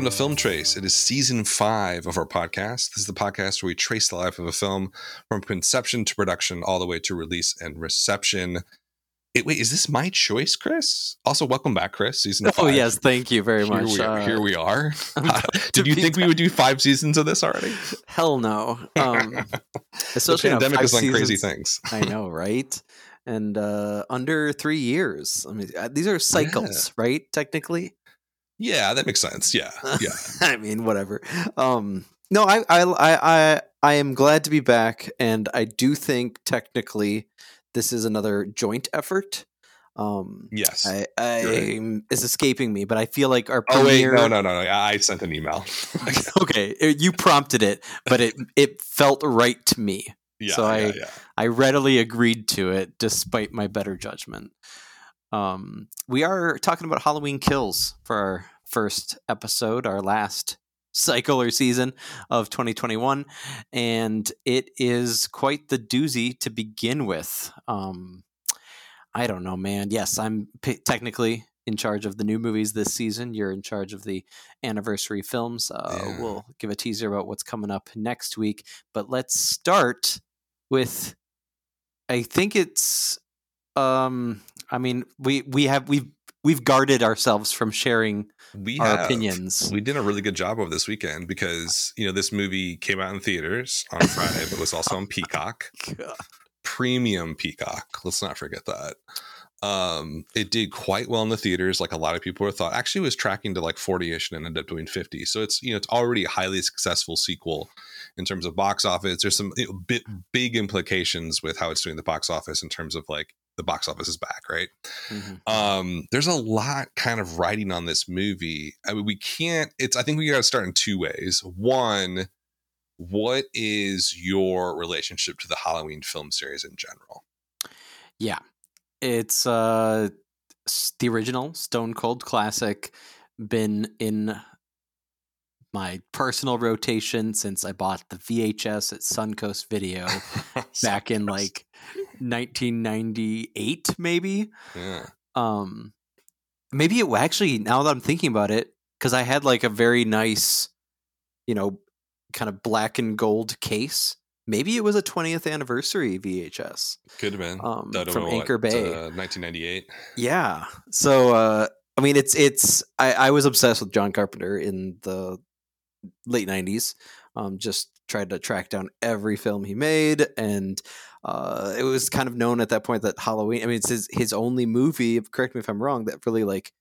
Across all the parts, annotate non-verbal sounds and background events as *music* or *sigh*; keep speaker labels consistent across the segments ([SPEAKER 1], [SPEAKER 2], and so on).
[SPEAKER 1] welcome to Film Trace. It is season five of our podcast. This is the podcast where we trace the life of a film from conception to production, all the way to release and reception. It, wait, is this my choice, Chris? Also, welcome back, Chris. Season
[SPEAKER 2] Oh
[SPEAKER 1] five.
[SPEAKER 2] yes, thank you very
[SPEAKER 1] Here
[SPEAKER 2] much.
[SPEAKER 1] we,
[SPEAKER 2] Uh,
[SPEAKER 1] here we are.
[SPEAKER 2] To *laughs* *laughs*
[SPEAKER 1] Did you think we would do five seasons of this already?
[SPEAKER 2] Hell no. Um, *laughs*
[SPEAKER 1] the
[SPEAKER 2] especially a
[SPEAKER 1] pandemic has done crazy things.
[SPEAKER 2] I know, right? And uh, under three years. I mean, uh, these are cycles, right? Technically.
[SPEAKER 1] Yeah, that makes sense. Yeah, *laughs* yeah.
[SPEAKER 2] I mean, whatever. Um, no, I, I, I, I, I am glad to be back, and I do think technically this is another joint effort. Um,
[SPEAKER 1] Yes.
[SPEAKER 2] I, I
[SPEAKER 1] right.
[SPEAKER 2] it's escaping me, but I feel like our
[SPEAKER 1] oh wait, no, no, no, no. I sent an email. *laughs*
[SPEAKER 2] okay, you prompted it, but it it felt right to me.
[SPEAKER 1] yeah,
[SPEAKER 2] So
[SPEAKER 1] yeah,
[SPEAKER 2] I-
[SPEAKER 1] yeah.
[SPEAKER 2] I readily agreed to it despite my better judgment. Um, we are talking about Halloween Kills for our first episode, our last cycle or season of 2021, and it is quite the doozy to begin with. Um, I don't know, man. Yes, I'm p- technically in charge of the new movies this season. You're in charge of the anniversary films. Uh,
[SPEAKER 1] Yeah.
[SPEAKER 2] We'll give a teaser about what's coming up next week, but let's start with I think it's um I mean we we have we've we've guarded ourselves from sharing
[SPEAKER 1] We
[SPEAKER 2] our
[SPEAKER 1] have.
[SPEAKER 2] opinions.
[SPEAKER 1] We did a really good job over this weekend because you know this movie came out in theaters on Friday, but was also on *laughs* Peacock, premium Peacock. Let's not forget that. Um, it did quite well in the theaters, like a lot of people were thought. Actually, it was tracking to like forty ish and ended up doing fifty. So it's you know it's already a highly successful sequel in terms of box office. There's some you know, bit, big implications with how it's doing the box office in terms of like the box office is back, right?
[SPEAKER 2] Mhm.
[SPEAKER 1] um there's a lot kind of writing on this movie i mean we can't it's i think we got to start in two ways one what is your relationship to the halloween film series in general
[SPEAKER 2] Yeah. It's uh the original Stone Cold classic been in my personal rotation since I bought the VHS at Suncoast Video *laughs* back in like 1998 maybe.
[SPEAKER 1] yeah.
[SPEAKER 2] Um maybe it actually now that i'm thinking about it because i had like a very nice you know kind of black and gold case. Maybe it was a 20th anniversary vhs
[SPEAKER 1] could have been.
[SPEAKER 2] um, from
[SPEAKER 1] what,
[SPEAKER 2] anchor bay.
[SPEAKER 1] uh, 1998
[SPEAKER 2] yeah. So uh i mean it's it's I, I was obsessed with john carpenter in the late 90s um just tried to track down every film he made and uh it was kind of known at that point that halloween i mean it's his, his only movie correct me if i'm wrong that really like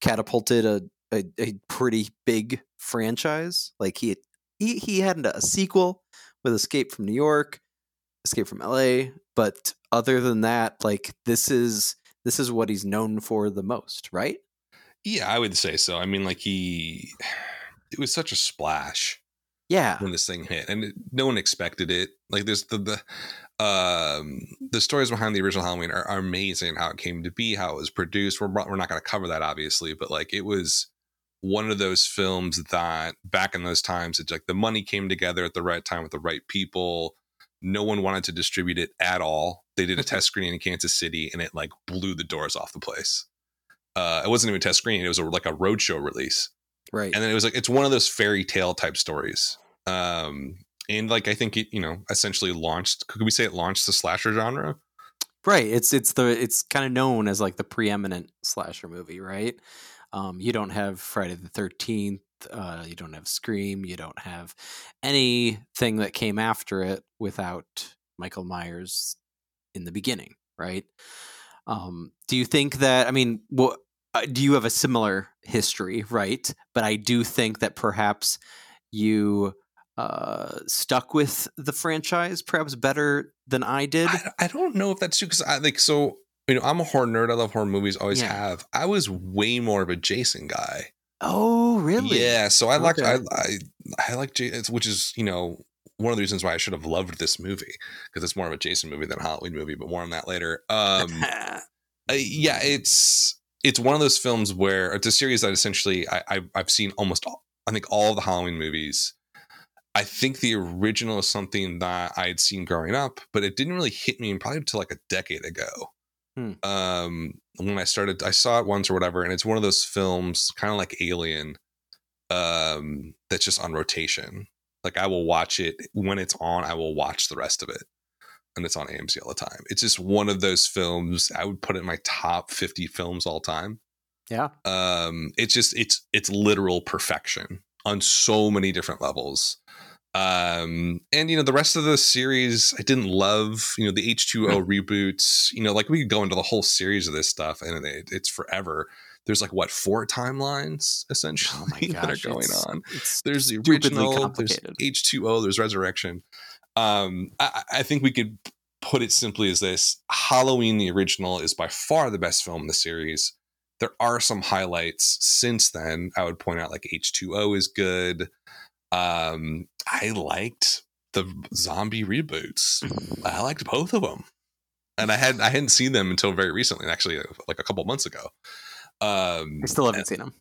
[SPEAKER 2] catapulted a a, a pretty big franchise like he he he had a sequel with escape from new york escape from la but other than that like this is this is what he's known for the most, right?
[SPEAKER 1] yeah i would say so i mean like he it was such a splash
[SPEAKER 2] Yeah.
[SPEAKER 1] when this thing hit and it, no one expected it. Like there's the the um the stories behind the original halloween are, are amazing how it came to be how it was produced. We're, we're not going to cover that obviously but like it was one of those films that back in those times it's like the money came together at the right time with the right people. No one wanted to distribute it at all. They did a test screening in kansas city and it like blew the doors off the place. Uh it wasn't even a test screening it was a, like a roadshow release
[SPEAKER 2] Right.
[SPEAKER 1] and then it was like it's one of those fairy tale type stories um and like i think it you know essentially launched could we say it launched the slasher genre
[SPEAKER 2] right. It's it's the it's kind of known as like the preeminent slasher movie, right? Um, you don't have Friday the Thirteenth. Uh, you don't have Scream. You don't have anything that came after it without Michael Myers in the beginning, right? Um, do you think that? I mean, what uh, do you have a similar history, right? But I do think that perhaps you uh, stuck with the franchise perhaps better than I did.
[SPEAKER 1] I, I don't know if that's true because i like so you know i'm a horror nerd i love horror movies always
[SPEAKER 2] Yeah.
[SPEAKER 1] have i was way more of a jason guy
[SPEAKER 2] oh, really?
[SPEAKER 1] yeah so i like
[SPEAKER 2] Okay.
[SPEAKER 1] I, I i like jason which is you know one of the reasons why i should have loved this movie because it's more of a jason movie than a halloween movie but more on that later um *laughs* uh, yeah, it's it's one of those films where it's a series that essentially I, I I've seen almost all, I think all of the Halloween movies. I think the original is something that I had seen growing up, but it didn't really hit me probably until like a decade ago.
[SPEAKER 2] Hmm.
[SPEAKER 1] Um, when I started, I saw it once or whatever, and it's one of those films, kind of like Alien, um, that's just on rotation. Like I will watch it when it's on. I will watch the rest of it, and it's on AMC all the time. It's just one of those films. I would put it in my top fifty films all time.
[SPEAKER 2] Yeah.
[SPEAKER 1] Um, it's just it's it's literal perfection on so many different levels. Um, and you know the rest of the series I didn't love. You know the H two O reboots. You know like we could go into the whole series of this stuff, and it, it's forever there's like what four timelines essentially
[SPEAKER 2] oh *laughs*
[SPEAKER 1] that are going on. There's the original, there's H2O, there's Resurrection. Um, I, I, think we could put it simply as this: Halloween, the original, is by far the best film in the series. There are some highlights since then. I would point out like H2O is good. Um, I liked the zombie reboots. *laughs* I liked both of them, and I had I hadn't seen them until very recently, actually, like a couple months ago.
[SPEAKER 2] Um, I still haven't seen them.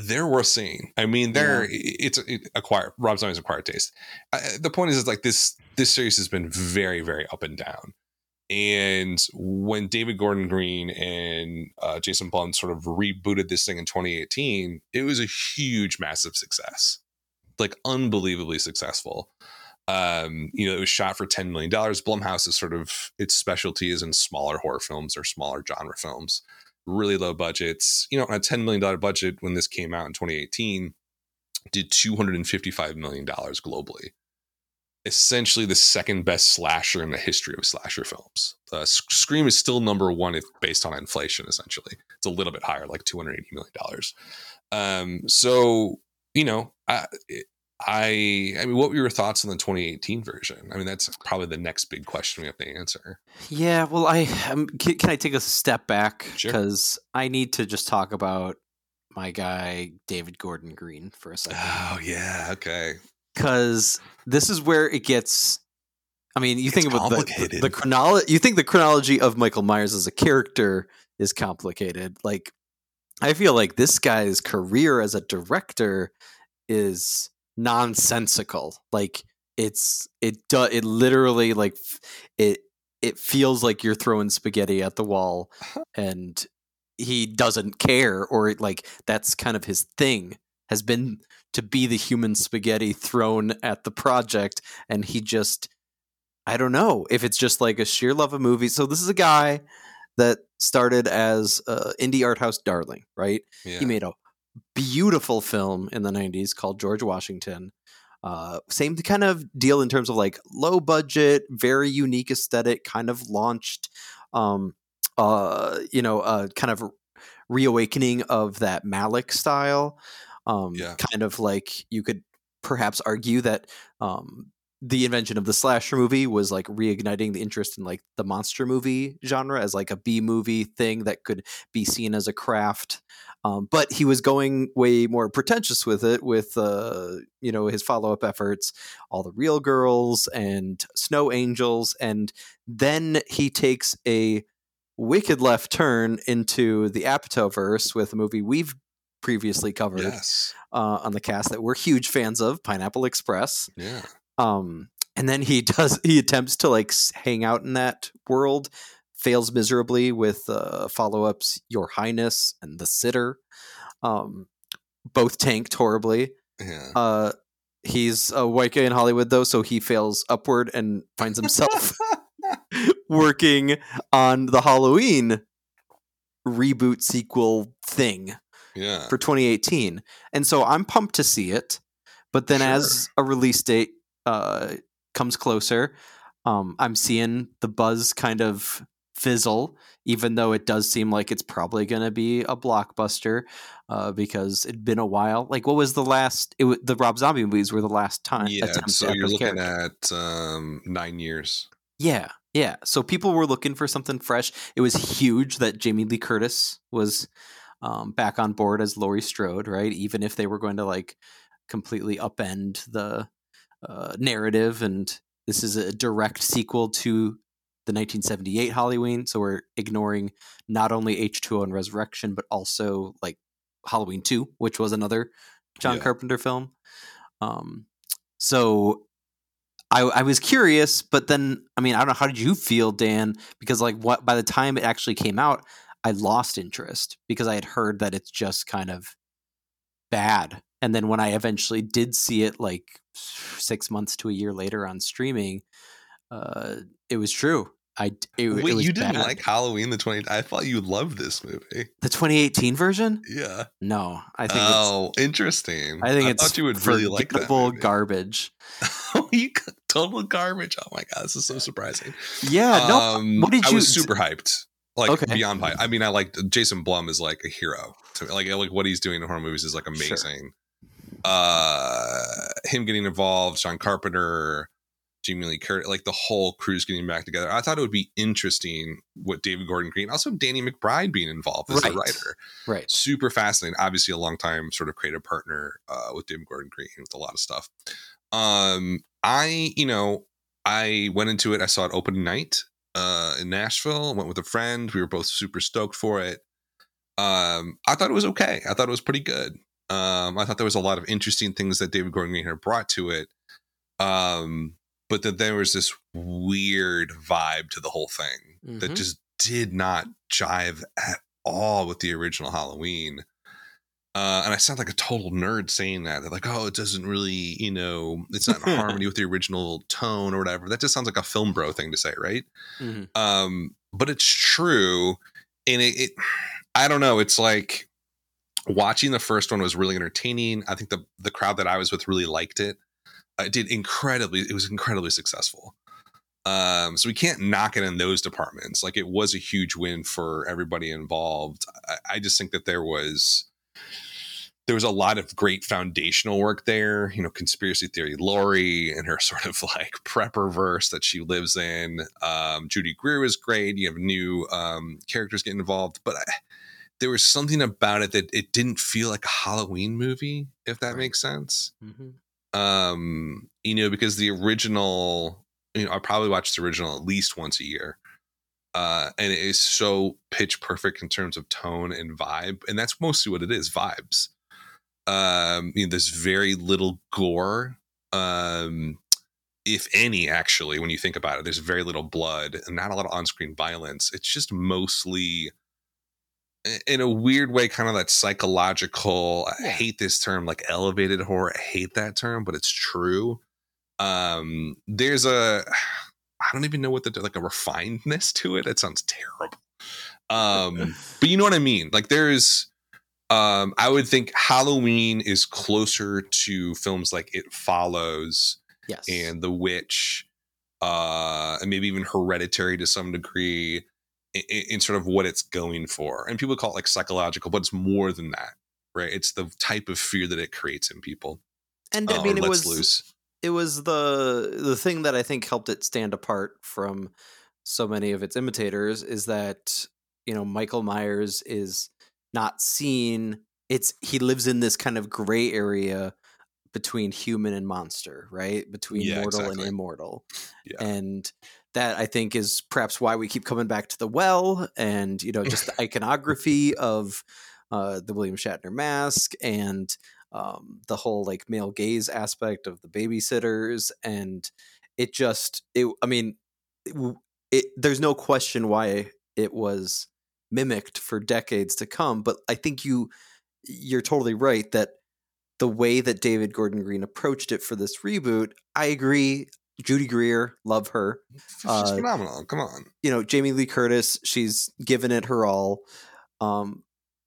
[SPEAKER 1] They're worth seeing. I mean, they're yeah. it's it, acquired. Rob Zombie's acquired taste. the point is, is like this. This series has been very, very up and down. And when David Gordon Green and uh, Jason Blum sort of rebooted this thing in 2018, it was a huge, massive success, like unbelievably successful. Um, you know, it was shot for $10 million. Blumhouse is sort of its specialty is in smaller horror films or smaller genre films really low budgets. You know, on a $10 million budget when this came out in 2018, did $255 million globally. Essentially the second best slasher in the history of slasher films. Uh, Scream is still number one if based on inflation, essentially. It's a little bit higher, like $280 million. Um, so, you know, I, I I mean, what were your thoughts on the 2018 version? I mean, that's probably the next big question we have to answer.
[SPEAKER 2] Yeah, well, I um, can, can, I take a step back because sure. I need to just talk about my guy David Gordon Green for a second.
[SPEAKER 1] Oh yeah, okay.
[SPEAKER 2] Because this is where it gets. I mean, you it's think about the, the, the chronology. You think the chronology of Michael Myers as a character is complicated. Like, I feel like this guy's career as a director is nonsensical. Like it's it do, it literally like it it feels like you're throwing spaghetti at the wall *laughs* and he doesn't care or like that's kind of his thing has been to be the human spaghetti thrown at the project and he just I don't know if it's just like a sheer love of movies. So this is a guy that started as uh, indie art house darling, right? Yeah. He made a beautiful film in the 90s called George Washington. Uh, same kind of deal in terms of like low budget, very unique aesthetic, kind of launched, um, uh, you know, uh, kind of reawakening of that Malick style. Um, yeah. Kind of like you could perhaps argue that um, the invention of the slasher movie was like reigniting the interest in like the monster movie genre as like a B movie thing that could be seen as a craft. Um, but he was going way more pretentious with it, with uh, you know his follow up efforts, all the real girls and snow angels, and then he takes a wicked left turn into the Apatow verse with a movie we've previously covered
[SPEAKER 1] yes.
[SPEAKER 2] uh, on the cast that we're huge fans of, Pineapple Express.
[SPEAKER 1] Yeah.
[SPEAKER 2] Um, and then he *laughs* does he attempts to like hang out in that world fails miserably with uh, follow ups Your Highness and The Sitter. Um, both tanked horribly.
[SPEAKER 1] Yeah.
[SPEAKER 2] Uh, he's a white guy in Hollywood, though, so he fails upward and finds himself *laughs* working on the Halloween reboot sequel thing
[SPEAKER 1] yeah.
[SPEAKER 2] for 2018. And so I'm pumped to see it. But then, sure. as a release date uh, comes closer, um, I'm seeing the buzz kind of fizzle, even though it does seem like it's probably going to be a blockbuster uh, because it'd been a while. Like, what was the last? It was, the Rob Zombie movies were the last time.
[SPEAKER 1] Yeah, so you're looking character. at um, nine years.
[SPEAKER 2] Yeah, yeah. So people were looking for something fresh. It was huge that Jamie Lee Curtis was um, back on board as Laurie Strode, right? Even if they were going to like completely upend the uh, narrative and this is a direct sequel to the 1978 Halloween. So we're ignoring not only H2O and Resurrection, but also like Halloween 2, which was another John yeah. Carpenter film. Um, so I, I was curious, but then, I mean, I don't know. How did you feel, Dan? Because like what, by the time it actually came out, I lost interest because I had heard that it's just kind of bad and then when I eventually did see it, like six months to a year later on streaming, uh, it was true. I it,
[SPEAKER 1] Wait,
[SPEAKER 2] it
[SPEAKER 1] you didn't
[SPEAKER 2] bad.
[SPEAKER 1] like Halloween the 20 I thought you loved this movie.
[SPEAKER 2] the 2018 version.
[SPEAKER 1] Yeah.
[SPEAKER 2] No, I think it's
[SPEAKER 1] Oh, interesting.
[SPEAKER 2] I think it's
[SPEAKER 1] thought you would really like that. *laughs*
[SPEAKER 2] garbage.
[SPEAKER 1] you total garbage. Oh my god, this is so surprising.
[SPEAKER 2] Yeah, no.
[SPEAKER 1] Um,
[SPEAKER 2] what did you I
[SPEAKER 1] was super hyped. Like
[SPEAKER 2] Okay.
[SPEAKER 1] beyond hype. I mean, I like Jason Blum is like a hero to me. Like like what he's doing in horror movies is like
[SPEAKER 2] Sure.
[SPEAKER 1] Uh, him getting involved, John Carpenter, Jamie Lee Curtis, like the whole crew's getting back together. I thought it would be interesting what David Gordon Green, also Danny McBride being involved as
[SPEAKER 2] Right.
[SPEAKER 1] a writer.
[SPEAKER 2] right.
[SPEAKER 1] Super fascinating. Obviously, a long time sort of creative partner uh, with David Gordon Green with a lot of stuff. Um, I, you know, I went into it. I saw it open night uh, in Nashville. Went with a friend. We were both super stoked for it. Um, I thought it was okay. I thought it was pretty good. Um, I thought there was a lot of interesting things that David Gordon Green had brought to it. Um, but that there was this weird vibe to the whole thing that
[SPEAKER 2] Mhm.
[SPEAKER 1] just did not jive at all with the original Halloween. Uh, and I sound like a total nerd saying that. They're like, oh, it doesn't really, you know, it's not in harmony with the *laughs* original tone or whatever. That just sounds like a film bro thing to say, right?
[SPEAKER 2] Mhm.
[SPEAKER 1] Um, but it's true. And it, it I don't know, it's like watching the first one was really entertaining. I think the the crowd that I was with really liked it. Uh, It did incredibly, it was incredibly successful. Um, so we can't knock it in those departments. Like it was a huge win for everybody involved. I, I just think that there was there was a lot of great foundational work there. You know, conspiracy theory, Laurie and her *laughs* sort of like prepper verse that she lives in. Um, Judy Greer was great. You have new um, characters getting involved, but I, there was something about it that it didn't feel like a Halloween movie, if that
[SPEAKER 2] Right.
[SPEAKER 1] makes sense
[SPEAKER 2] Mhm.
[SPEAKER 1] um you know because the original you know i probably watch the original at least once a year uh and it is so pitch perfect in terms of tone and vibe and that's mostly what it is vibes um you know there's very little gore um if any actually when you think about it there's very little blood and not a lot of on-screen violence it's just mostly in a weird way kind of that psychological i hate this term like elevated horror i hate that term but it's true. Um there's a *sighs* i don't even know what the like a refinedness to it. It sounds terrible. Um *laughs* but you know what i mean? Like there's um i would think halloween is closer to films like it follows
[SPEAKER 2] Yes.
[SPEAKER 1] and The Witch, uh, and maybe even Hereditary to some degree, in, in sort of what it's going for. And people call it like psychological, but it's more than that, right? It's the type of fear that it creates in people.
[SPEAKER 2] and
[SPEAKER 1] uh,
[SPEAKER 2] I mean, it was
[SPEAKER 1] loose.
[SPEAKER 2] it was the the thing that I think helped it stand apart from so many of its imitators is that you know Michael Myers is not seen. It's he lives in this kind of gray area between human and monster, right? Between
[SPEAKER 1] Yeah,
[SPEAKER 2] mortal
[SPEAKER 1] exactly.
[SPEAKER 2] and immortal,
[SPEAKER 1] Yeah.
[SPEAKER 2] and that I think is perhaps why we keep coming back to the well, and you know just the iconography of uh, the William Shatner mask and um, the whole like male gaze aspect of the babysitters and it just it i mean it, it there's no question why it was mimicked for decades to come but i think you you're totally right that the way that david gordon green approached it for this reboot i agree judy greer love her
[SPEAKER 1] She's
[SPEAKER 2] uh,
[SPEAKER 1] phenomenal. Come on.
[SPEAKER 2] you know jamie lee curtis she's given it her all um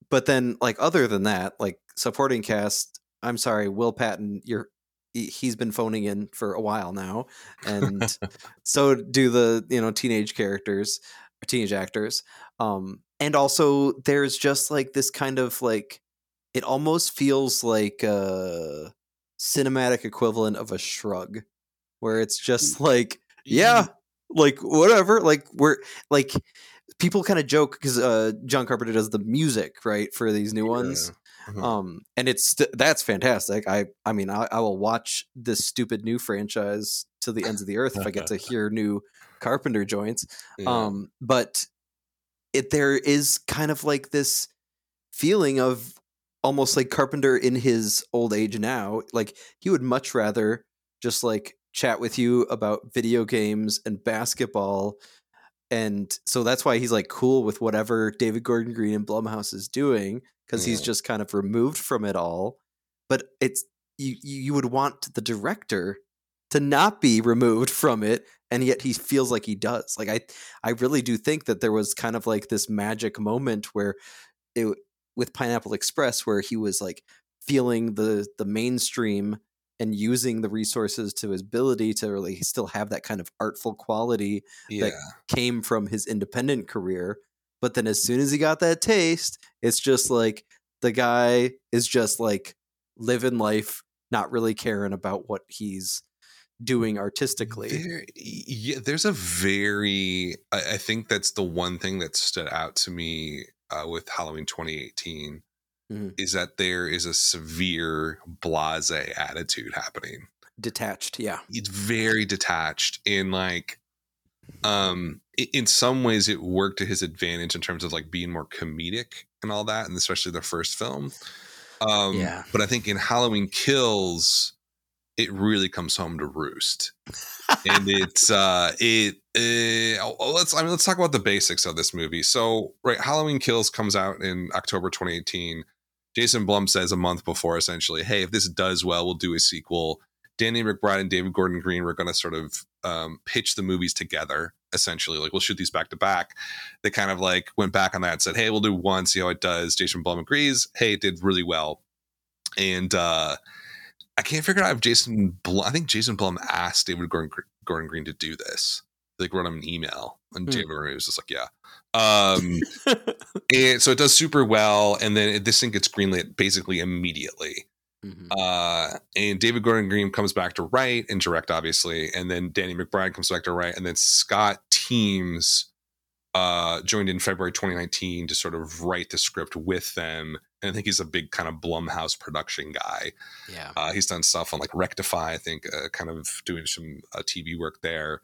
[SPEAKER 2] but then like other than that like supporting cast i'm sorry will patton you're he- he's been phoning in for a while now and *laughs* so do the you know teenage characters or teenage actors um and also there's just like this kind of like it almost feels like a cinematic equivalent of a shrug where it's just like yeah like whatever like we're like people kind of joke because uh john carpenter does the music right for these new ones
[SPEAKER 1] Uh-huh.
[SPEAKER 2] um and it's that's fantastic i i mean I, I will watch this stupid new franchise to the ends of the earth if i get to *laughs* hear new carpenter joints
[SPEAKER 1] Yeah.
[SPEAKER 2] um but it there is kind of like this feeling of almost like carpenter in his old age now like he would much rather just like chat with you about video games and basketball and so that's why he's like cool with whatever david gordon green and blumhouse is doing because he's just kind of removed from it all but it's you you would want the director to not be removed from it and yet he feels like he does like i i really do think that there was kind of like this magic moment where it with pineapple express where he was like feeling the the mainstream and using the resources to his ability to really still have that kind of artful quality
[SPEAKER 1] Yeah.
[SPEAKER 2] that came from his independent career. But then as soon as he got that taste, it's just like the guy is just like living life, not really caring about what he's doing artistically.
[SPEAKER 1] There, yeah, there's a very. I, I think that's the one thing that stood out to me uh, with Halloween 2018
[SPEAKER 2] Mhm.
[SPEAKER 1] is that there is a severe blase attitude happening.
[SPEAKER 2] Detached, yeah.
[SPEAKER 1] It's very detached and like, um, in some ways it worked to his advantage in terms of like being more comedic and all that, and especially the first film. Um,
[SPEAKER 2] Yeah.
[SPEAKER 1] But I think in Halloween Kills, it really comes home to roost and it's uh it uh, oh, let's I mean let's talk about the basics of this movie. So right, Halloween Kills comes out in October 2018. Jason Blum says a month before, essentially, hey, if this does well, we'll do a sequel. Danny McBride and David Gordon Green were going to sort of um, pitch the movies together, essentially. Like, we'll shoot these back to back. They kind of like went back on that and said, hey, we'll do one, see how it does. Jason Blum agrees. Hey, it did really well. And uh, I can't figure out if Jason Blum, I think Jason Blum asked David Gordon, Gordon Green to do this. They Like, wrote him an email. And
[SPEAKER 2] Hmm.
[SPEAKER 1] David Gordon Green was just like, yeah. Um, *laughs* and so it does super well. And then it, this thing gets greenlit basically immediately.
[SPEAKER 2] Mhm.
[SPEAKER 1] Uh, and David Gordon Green comes back to write and direct, obviously, and then Danny McBride comes back to write, and then Scott Teems uh, joined in February 2019 to sort of write the script with them. And I think he's a big kind of Blumhouse production guy.
[SPEAKER 2] yeah.
[SPEAKER 1] Uh, he's done stuff on like Rectify, I think, uh, kind of doing some uh, TV work there.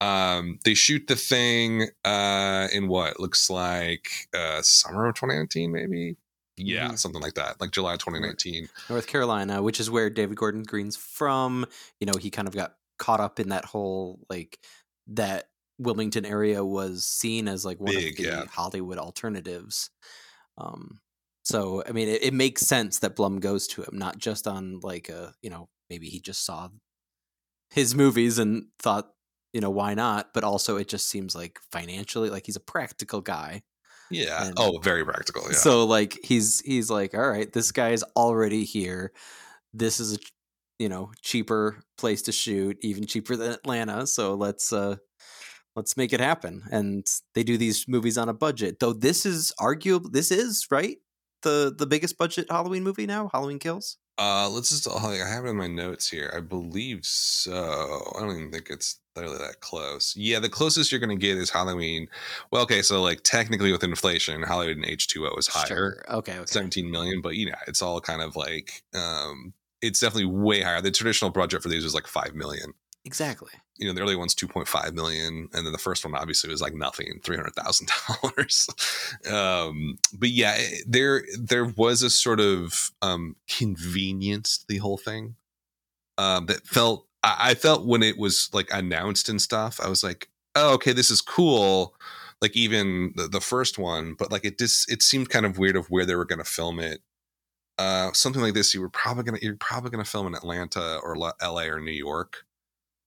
[SPEAKER 1] Um, they shoot the thing uh, in what looks like uh, summer of 2019, maybe. Yeah,
[SPEAKER 2] Mhm.
[SPEAKER 1] something like that, like July 2019.
[SPEAKER 2] North Carolina, which is where David Gordon Green's from. You know, he kind of got caught up in that whole like that Wilmington area was seen as like one
[SPEAKER 1] Big,
[SPEAKER 2] of the
[SPEAKER 1] yeah.
[SPEAKER 2] Hollywood alternatives. Um, so I mean, it, it makes sense that Blum goes to him, not just on like a you know maybe he just saw his movies and thought you know why not, but also it just seems like financially like he's a practical guy.
[SPEAKER 1] Yeah.
[SPEAKER 2] And-
[SPEAKER 1] oh, very practical. Yeah.
[SPEAKER 2] So like he's he's like, all right, this guy's already here. This is a you know cheaper place to shoot, even cheaper than Atlanta. So let's uh let's make it happen. And they do these movies on a budget. Though this is arguable. This is right the the biggest budget Halloween movie now. Halloween Kills.
[SPEAKER 1] Uh, let's just. oh, I have it in my notes here. I believe so. I don't even think it's really that close. Yeah, the closest you're going to get is Halloween. Well, okay, so like technically with inflation, Halloween H two O is higher,
[SPEAKER 2] Sure. Okay. Okay.
[SPEAKER 1] 17 million. But you know, it's all kind of like um, it's definitely way higher. The traditional budget for these was like five million.
[SPEAKER 2] Exactly.
[SPEAKER 1] You know, the early one's 2.5 million, and then the first one obviously was like nothing, three hundred thousand dollars. *laughs* Um, but yeah, there there was a sort of um, convenience the whole thing um, that felt. I, I felt when it was like announced and stuff, I was like, oh, okay, this is cool. Like even the, the first one, but like it just it seemed kind of weird of where they were going to film it. Uh, something like this, you were probably gonna you're probably gonna film in Atlanta or L.A. or New York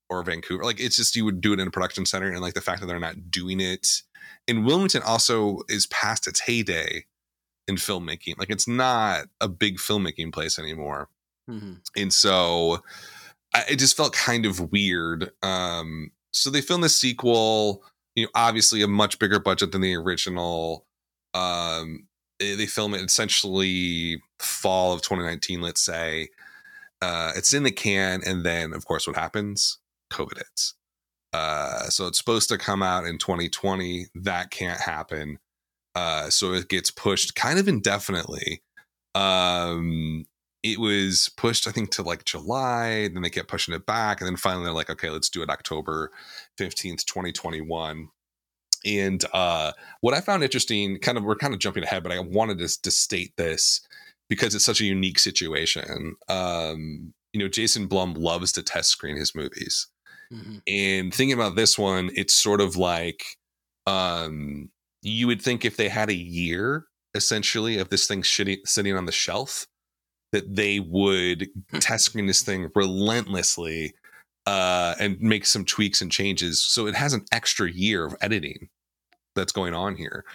[SPEAKER 1] or Vancouver. Like it's just you would do it in a production center, and like the fact that they're not doing it in Wilmington also is past its heyday in filmmaking. Like it's not a big filmmaking place anymore,
[SPEAKER 2] hmm
[SPEAKER 1] and so I, it just felt kind of weird. Um, so they filmed the sequel. You know, obviously a much bigger budget than the original. Um, they they film it essentially fall of 2019, let's say. Uh, it's in the can, and then of course, what happens? COVID hits. Uh, so it's supposed to come out in 2020. That can't happen. Uh, so it gets pushed kind of indefinitely. Um, it was pushed, I think, to like July. Then they kept pushing it back, and then finally they're like, okay, let's do it October 15th, 2021. And uh, what I found interesting, kind of, we're kind of jumping ahead, but I wanted to, to state this because it's such a unique situation. Um, you know, Jason Blum loves to test screen his movies.
[SPEAKER 2] Hmm
[SPEAKER 1] And thinking about this one, it's sort of like um, you would think if they had a year essentially of this thing shitty, sitting on the shelf, that they would test screen this thing relentlessly uh, and make some tweaks and changes. So it has an extra year of editing that's going on here.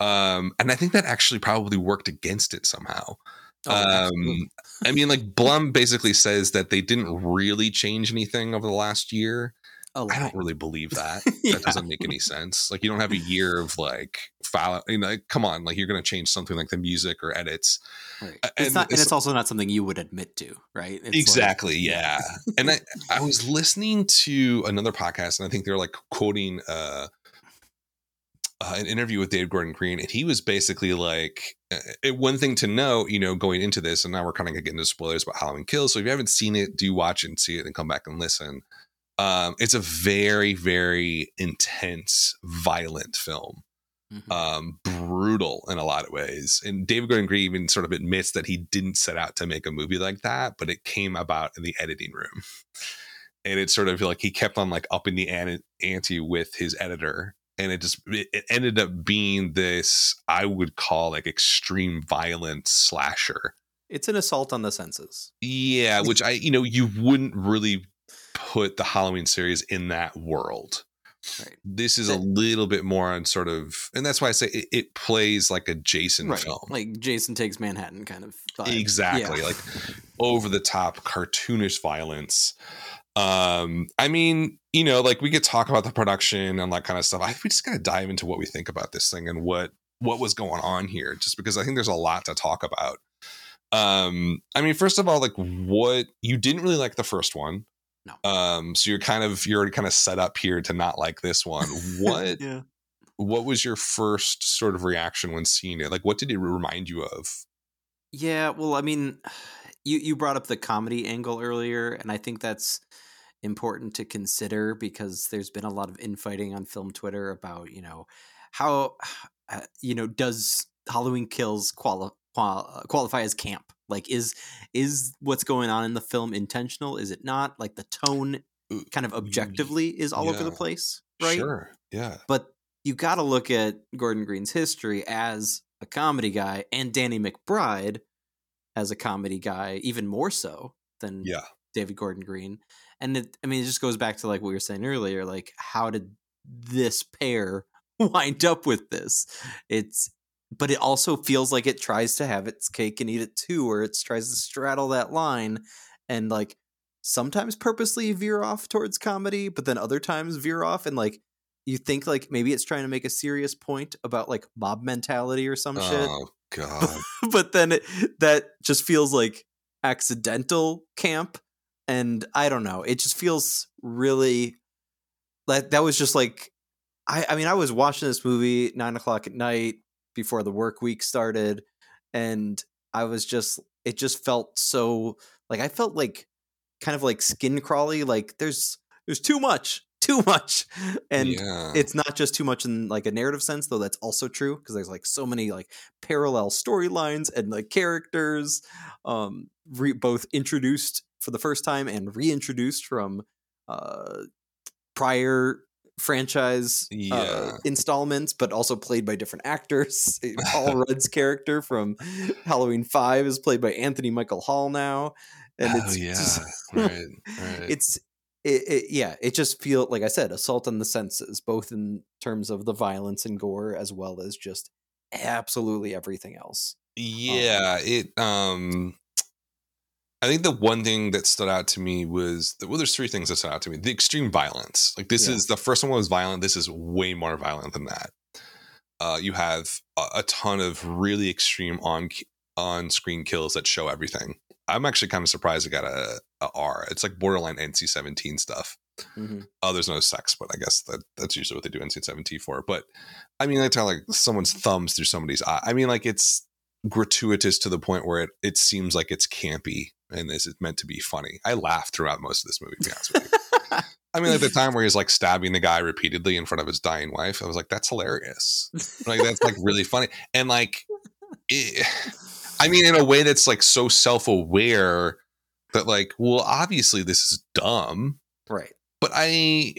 [SPEAKER 1] Um, and I think that actually probably worked against it somehow.
[SPEAKER 2] Oh,
[SPEAKER 1] um, I mean, like Blum basically says that they didn't really change anything over the last year. I don't really believe *laughs* that.
[SPEAKER 2] Yeah.
[SPEAKER 1] That doesn't make any sense. Like you don't have a year of like file. You know, like, come on, like you're going to change something like the music or edits.
[SPEAKER 2] Right.
[SPEAKER 1] Uh,
[SPEAKER 2] It's
[SPEAKER 1] and
[SPEAKER 2] not, and
[SPEAKER 1] it's-
[SPEAKER 2] it's also not something you would admit to, right? It's like-
[SPEAKER 1] exactly. yeah. *laughs* and I, I was listening to another podcast, and I think they're like quoting uh, uh, an interview with Dave Gordon Green, and he was basically like, uh, one thing to know, you know, going into this, and now we're kind of getting into spoilers about Halloween Kills. So if you haven't seen it, do watch it and see it, and come back and listen. Um, it's a very, very intense, violent film.
[SPEAKER 2] Mhm.
[SPEAKER 1] um, brutal in a lot of ways. And David Gordon Green even sort of admits that he didn't set out to make a movie like that, but it came about in the editing room. And it's sort of like he kept on like upping the ante with his editor. And it just it ended up being this I would call like extreme violence slasher.
[SPEAKER 2] It's an assault on the senses.
[SPEAKER 1] Yeah, which I you know you wouldn't really put the Halloween series in that world.
[SPEAKER 2] Right.
[SPEAKER 1] This is a little bit more on sort of, and that's why I say it, it plays like a Jason
[SPEAKER 2] right.
[SPEAKER 1] film.
[SPEAKER 2] Like Jason Takes Manhattan kind of vibe.
[SPEAKER 1] exactly
[SPEAKER 2] Yeah.
[SPEAKER 1] like over the top cartoonish violence um i mean you know like we could talk about the production and that kind of stuff. I we just gotta dive into what we think about this thing and what what was going on here just because i think there's a lot to talk about. Um i mean first of all like what you didn't really like the first one.
[SPEAKER 2] No.
[SPEAKER 1] um so you're kind of you're already kind of set up here to not like this one. *laughs* What
[SPEAKER 2] yeah.
[SPEAKER 1] what was your first sort of reaction when seeing it? Like what did it remind you of?
[SPEAKER 2] Yeah, well, I mean, *sighs* you you brought up the comedy angle earlier, and I think that's important to consider because there's been a lot of infighting on film Twitter about you know how uh, you know does Halloween Kills quali- qual- uh, qualify as camp? Like, is is what's going on in the film intentional? Is it not? Like the tone, kind of objectively, is all over the place, right?
[SPEAKER 1] sure yeah
[SPEAKER 2] but you got to look at Gordon Green's history as a comedy guy and Danny McBride as a comedy guy, even more so than
[SPEAKER 1] yeah
[SPEAKER 2] David Gordon Green. And it, I mean, it just goes back to like what we were saying earlier. Like, how did this pair *laughs* wind up with this? It's, but it also feels like it tries to have its cake and eat it too, or it tries to straddle that line and like sometimes purposely veer off towards comedy, but then other times veer off and like you think like maybe it's trying to make a serious point about like mob mentality or some shit
[SPEAKER 1] Oh *laughs* god.
[SPEAKER 2] but then it, that just feels like accidental camp and i don't know it just feels really like that was just like i i mean i was watching this movie nine o'clock at night before the work week started and i was just it just felt so like i felt like kind of like skin crawly like there's there's too much *laughs* too much and
[SPEAKER 1] yeah.
[SPEAKER 2] it's not just too much in like a narrative sense though that's also true because there's like so many like parallel storylines and like characters um re- both introduced for the first time and reintroduced from uh prior franchise
[SPEAKER 1] Yeah.
[SPEAKER 2] uh, installments but also played by different actors *laughs* *laughs* paul rudd's character from halloween 5 is played by anthony michael hall now and
[SPEAKER 1] oh
[SPEAKER 2] it's
[SPEAKER 1] yeah.
[SPEAKER 2] just- *laughs*
[SPEAKER 1] right. Right.
[SPEAKER 2] it's it, it, yeah it just feel like i said assault on the senses both in terms of the violence and gore as well as just absolutely everything else
[SPEAKER 1] yeah. It. Um. I think the one thing that stood out to me was well, there's three things that stood out to me. The extreme violence. Like this
[SPEAKER 2] Yeah.
[SPEAKER 1] is the first one was violent. This is way more violent than that. Uh, you have a, a ton of really extreme on on screen kills that show everything. I'm actually kind of surprised it got a, a R. It's like borderline NC-17 stuff.
[SPEAKER 2] Mhm.
[SPEAKER 1] Oh, there's no sex, but I guess that that's usually what they do NC-17 for. But I mean, like, like someone's thumbs through somebody's eye. I mean, like it's gratuitous to the point where it it seems like it's campy and this is meant to be funny. I laughed throughout most of this movie. To be honest with you. *laughs* I mean, like the time where he's like stabbing the guy repeatedly in front of his dying wife. I was like, that's hilarious. Like that's like *laughs* really funny. And like, it, I mean, in a way that's like so self aware that like, well, obviously this is dumb
[SPEAKER 2] right
[SPEAKER 1] but I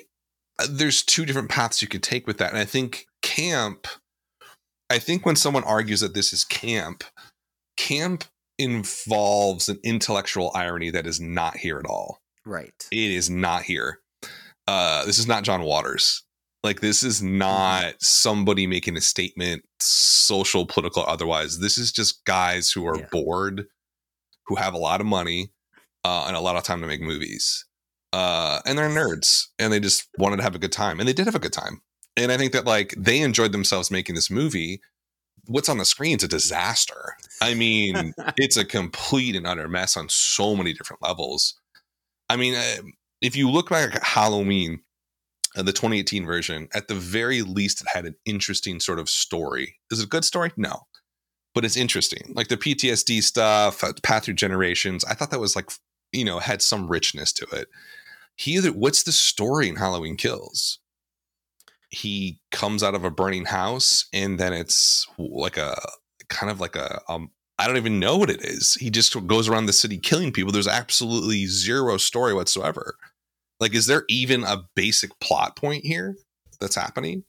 [SPEAKER 1] uh, there's two different paths you could take with that, and I think camp. I think when someone argues that this is camp, camp involves an intellectual irony that is not here at all.
[SPEAKER 2] Right.
[SPEAKER 1] It is not here. Uh, this is not John Waters. Like this is not somebody making a statement, social, political, otherwise. This is just guys who are
[SPEAKER 2] Yeah.
[SPEAKER 1] bored, who have a lot of money, uh, and a lot of time to make movies. Uh, and they're nerds, and they just wanted to have a good time, and they did have a good time. And I think that like they enjoyed themselves making this movie. What's on the screen is a disaster. I mean, it's a complete and utter mess on so many different levels. I mean, uh, if you look back at Halloween, uh, the 2018 version, at the very least, it had an interesting sort of story. Is it a good story? No, but it's interesting. Like the PTSD stuff, uh, Path Through Generations. I thought that was like, you know, had some richness to it. He, what's the story in Halloween Kills? He comes out of a burning house, and then it's like a kind of like a um, I don't even know what it is. He just goes around the city killing people. There's absolutely zero story whatsoever. Like, is there even a basic plot point here that's happening?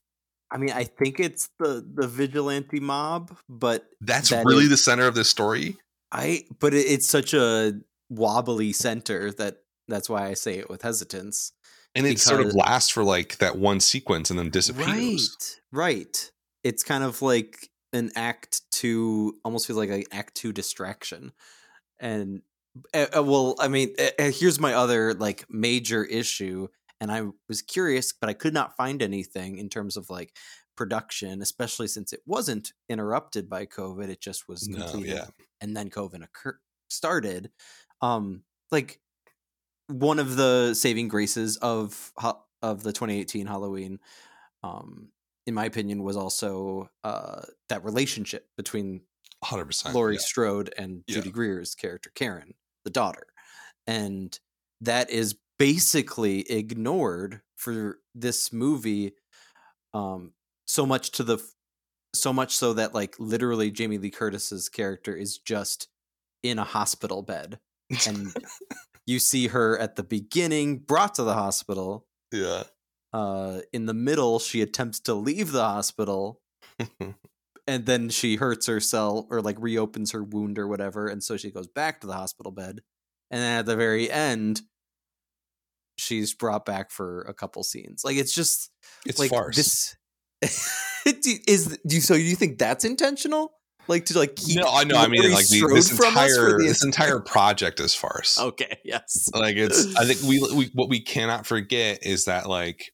[SPEAKER 2] I mean, I think it's the the vigilante mob, but
[SPEAKER 1] That's
[SPEAKER 2] That
[SPEAKER 1] really
[SPEAKER 2] is-
[SPEAKER 1] the center of this story.
[SPEAKER 2] I but it, it's such a wobbly center that that's why I say it with hesitance.
[SPEAKER 1] And it sort of lasts for like that one sequence and then disappears.
[SPEAKER 2] Right, right. It's kind of like an act two, almost feels like an act two distraction. And uh, well, I mean, uh, here's my other like major issue, and I was curious, but I could not find anything in terms of like production, especially since it wasn't interrupted by COVID. It just was
[SPEAKER 1] No,
[SPEAKER 2] completed,
[SPEAKER 1] yeah.
[SPEAKER 2] and then COVID occur- started. Um, like one of the saving graces of of the 2018 Halloween, um, in my opinion, was also uh, that relationship between
[SPEAKER 1] 100%.
[SPEAKER 2] Laurie
[SPEAKER 1] yeah.
[SPEAKER 2] Strode and
[SPEAKER 1] Yeah.
[SPEAKER 2] Judy Greer's character Karen, the daughter, and that is basically ignored for this movie. Um, so much to the, so much so that like literally Jamie Lee Curtis's character is just in a hospital bed, and *laughs* you see her at the beginning brought to the hospital.
[SPEAKER 1] yeah.
[SPEAKER 2] Uh, in the middle, she attempts to leave the hospital *laughs* and then she hurts herself or like reopens her wound or whatever and so she goes back to the hospital bed and then at the very end she's brought back for a couple scenes like it's just
[SPEAKER 1] It's
[SPEAKER 2] like
[SPEAKER 1] farce.
[SPEAKER 2] this *laughs* Do- is do you so you think that's intentional like to like keep
[SPEAKER 1] no, I know. I mean, like the, this
[SPEAKER 2] from us for
[SPEAKER 1] entire this entire project is farce. *laughs*
[SPEAKER 2] okay yes
[SPEAKER 1] like it's i think we, we what we cannot forget is that like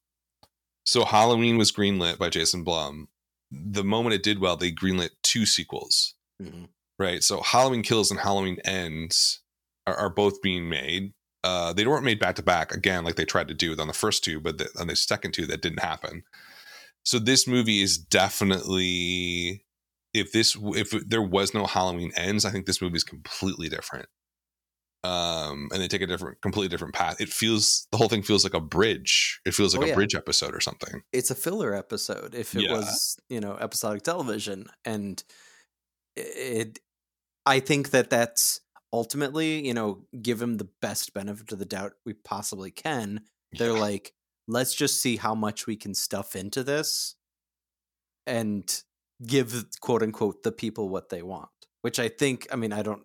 [SPEAKER 1] so halloween was greenlit by jason blum. The moment it did well they greenlit two sequels.
[SPEAKER 2] Mhm.
[SPEAKER 1] right? So halloween kills and halloween ends are, are both being made. Uh they weren't made back to back again like they tried to do on the first two but the, on the second two that didn't happen. So this movie is definitely if this if there was no halloween ends i think this movie is completely different um and they take a different completely different path. It feels the whole thing feels like a bridge. It feels like
[SPEAKER 2] Oh,
[SPEAKER 1] a bridge episode or something.
[SPEAKER 2] It's a filler episode if it
[SPEAKER 1] Yeah.
[SPEAKER 2] was you know episodic television. And it i think that that's ultimately you know give him the best benefit of the doubt we possibly can. They're
[SPEAKER 1] Yeah.
[SPEAKER 2] like let's just see how much we can stuff into this and give quote unquote the people what they want which i think i mean i don't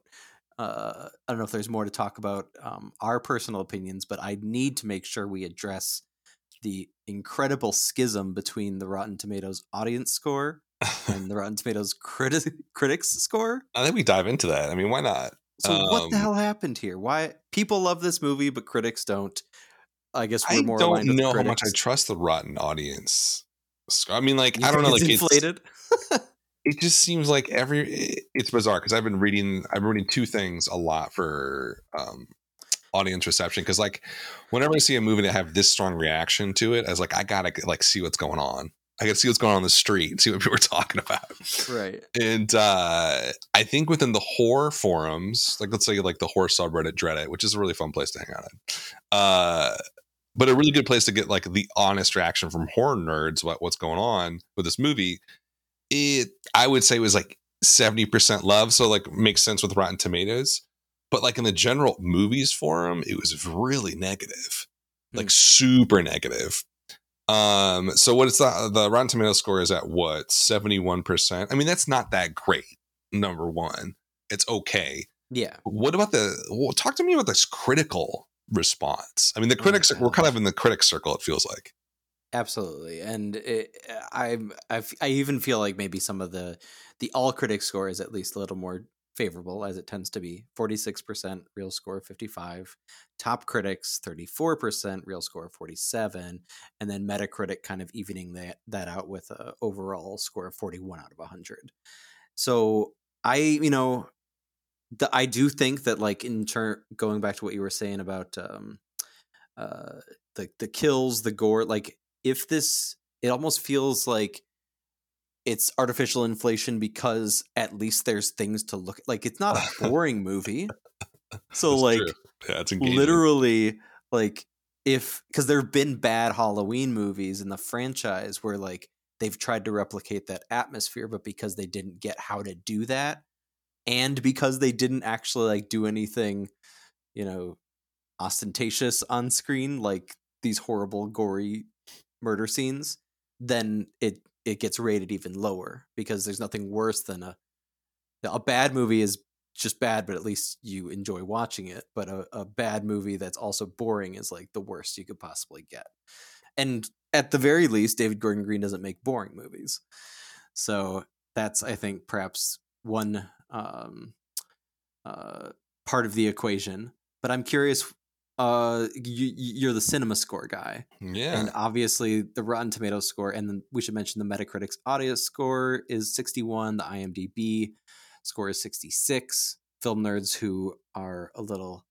[SPEAKER 2] uh, I don't know if there's more to talk about um, our personal opinions, but I need to make sure we address the incredible schism between the Rotten Tomatoes audience score and the *laughs* Rotten Tomatoes criti- critics score.
[SPEAKER 1] i think we dive into that i mean why not
[SPEAKER 2] So what the
[SPEAKER 1] Um,
[SPEAKER 2] hell happened here? Why people love this movie but critics don't? I guess we're
[SPEAKER 1] i
[SPEAKER 2] more
[SPEAKER 1] don't know how much i trust the rotten audience i mean like
[SPEAKER 2] You
[SPEAKER 1] i don't know like
[SPEAKER 2] it's
[SPEAKER 1] it's,
[SPEAKER 2] inflated. *laughs*
[SPEAKER 1] it just seems like every it's bizarre because i've been reading i've been reading two things a lot for um audience reception because like whenever i see a movie that have this strong reaction to it I was like i gotta like see what's going on i gotta see what's going on in the street see what *laughs* people are talking about
[SPEAKER 2] right.
[SPEAKER 1] and uh i think within the horror forums like let's say like the horror subreddit dreadit which is a really fun place to hang out in uh but a really good place to get like the honest reaction from horror nerds about what's going on with this movie it i would say it was like 70% love so like makes sense with rotten tomatoes but like in the general movies forum it was really negative like
[SPEAKER 2] Hmm.
[SPEAKER 1] super negative um so what is the the rotten tomato score is at what 71% i mean that's not that great number one it's okay
[SPEAKER 2] Yeah.
[SPEAKER 1] What about the? Well, talk to me about this critical response. I mean, the critics
[SPEAKER 2] Oh,
[SPEAKER 1] we're kind of in the critics circle. It feels like.
[SPEAKER 2] Absolutely, and it, I, I, even feel like maybe some of the the all critic score is at least a little more favorable, as it tends to be. Forty six percent real score, fifty five. Top critics, thirty four percent real score, forty seven, and then Metacritic kind of evening that that out with a overall score of forty one out of hundred. So I, you know, the, I do think that like in turn, going back to what you were saying about um, uh, the the kills, the gore, like if this, it almost feels like it's artificial inflation because at least there's things to look. Like it's not a *laughs* boring movie. So
[SPEAKER 1] That's
[SPEAKER 2] like
[SPEAKER 1] yeah, it's
[SPEAKER 2] literally like if because there have been bad halloween movies in the franchise where like they've tried to replicate that atmosphere but because they didn't get how to do that and because they didn't actually like do anything you know ostentatious on screen like these horrible gory murder scenes then it it gets rated even lower because there's nothing worse than a a bad movie is just bad, but at least you enjoy watching it. But a, a bad movie that's also boring is like the worst you could possibly get. And at the very least, David Gordon Green doesn't make boring movies. So that's, I think, perhaps one um, uh, part of the equation. But I'm curious. Uh, you, you're the cinema score guy,
[SPEAKER 1] Yeah.
[SPEAKER 2] and obviously the Rotten Tomatoes score, and then we should mention the Metacritic's audience score is 61, the IMDb score is 66. Film nerds who are a little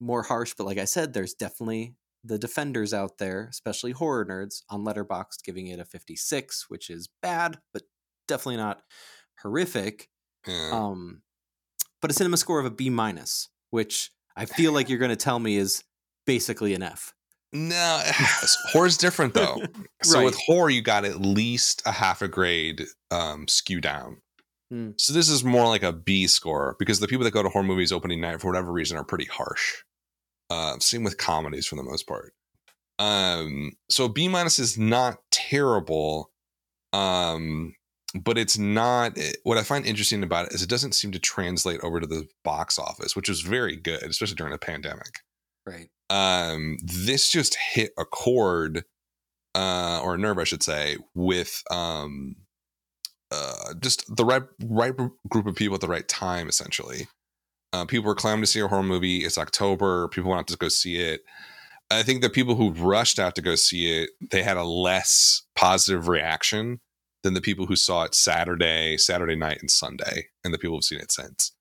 [SPEAKER 2] more harsh, but like I said, there's definitely the defenders out there, especially horror nerds, on Letterboxd giving it a 56, which is bad, but definitely not horrific.
[SPEAKER 1] yeah.
[SPEAKER 2] Um, but a cinema score of a B minus, which I feel like *laughs* you're going to tell me is basically an F.
[SPEAKER 1] No, horror's different though. *laughs* So
[SPEAKER 2] Right.
[SPEAKER 1] with horror, you got at least a half a grade um, skew down.
[SPEAKER 2] Hmm.
[SPEAKER 1] So this is more like a B score because the people that go to horror movies opening night for whatever reason are pretty harsh. Uh, same with comedies for the most part. Um, so B minus is not terrible, um, but it's not. eh, What I find interesting about it is it doesn't seem to translate over to the box office, which is very good, especially during a pandemic
[SPEAKER 2] Right.
[SPEAKER 1] Um this just hit a chord uh or a nerve i should say with um uh just the right right group of people at the right time essentially uh, people were clamoring to see a horror movie it's october people want to go see it i think the people who rushed out to go see it they had a less positive reaction than the people who saw it saturday saturday night and sunday and the people who've seen it since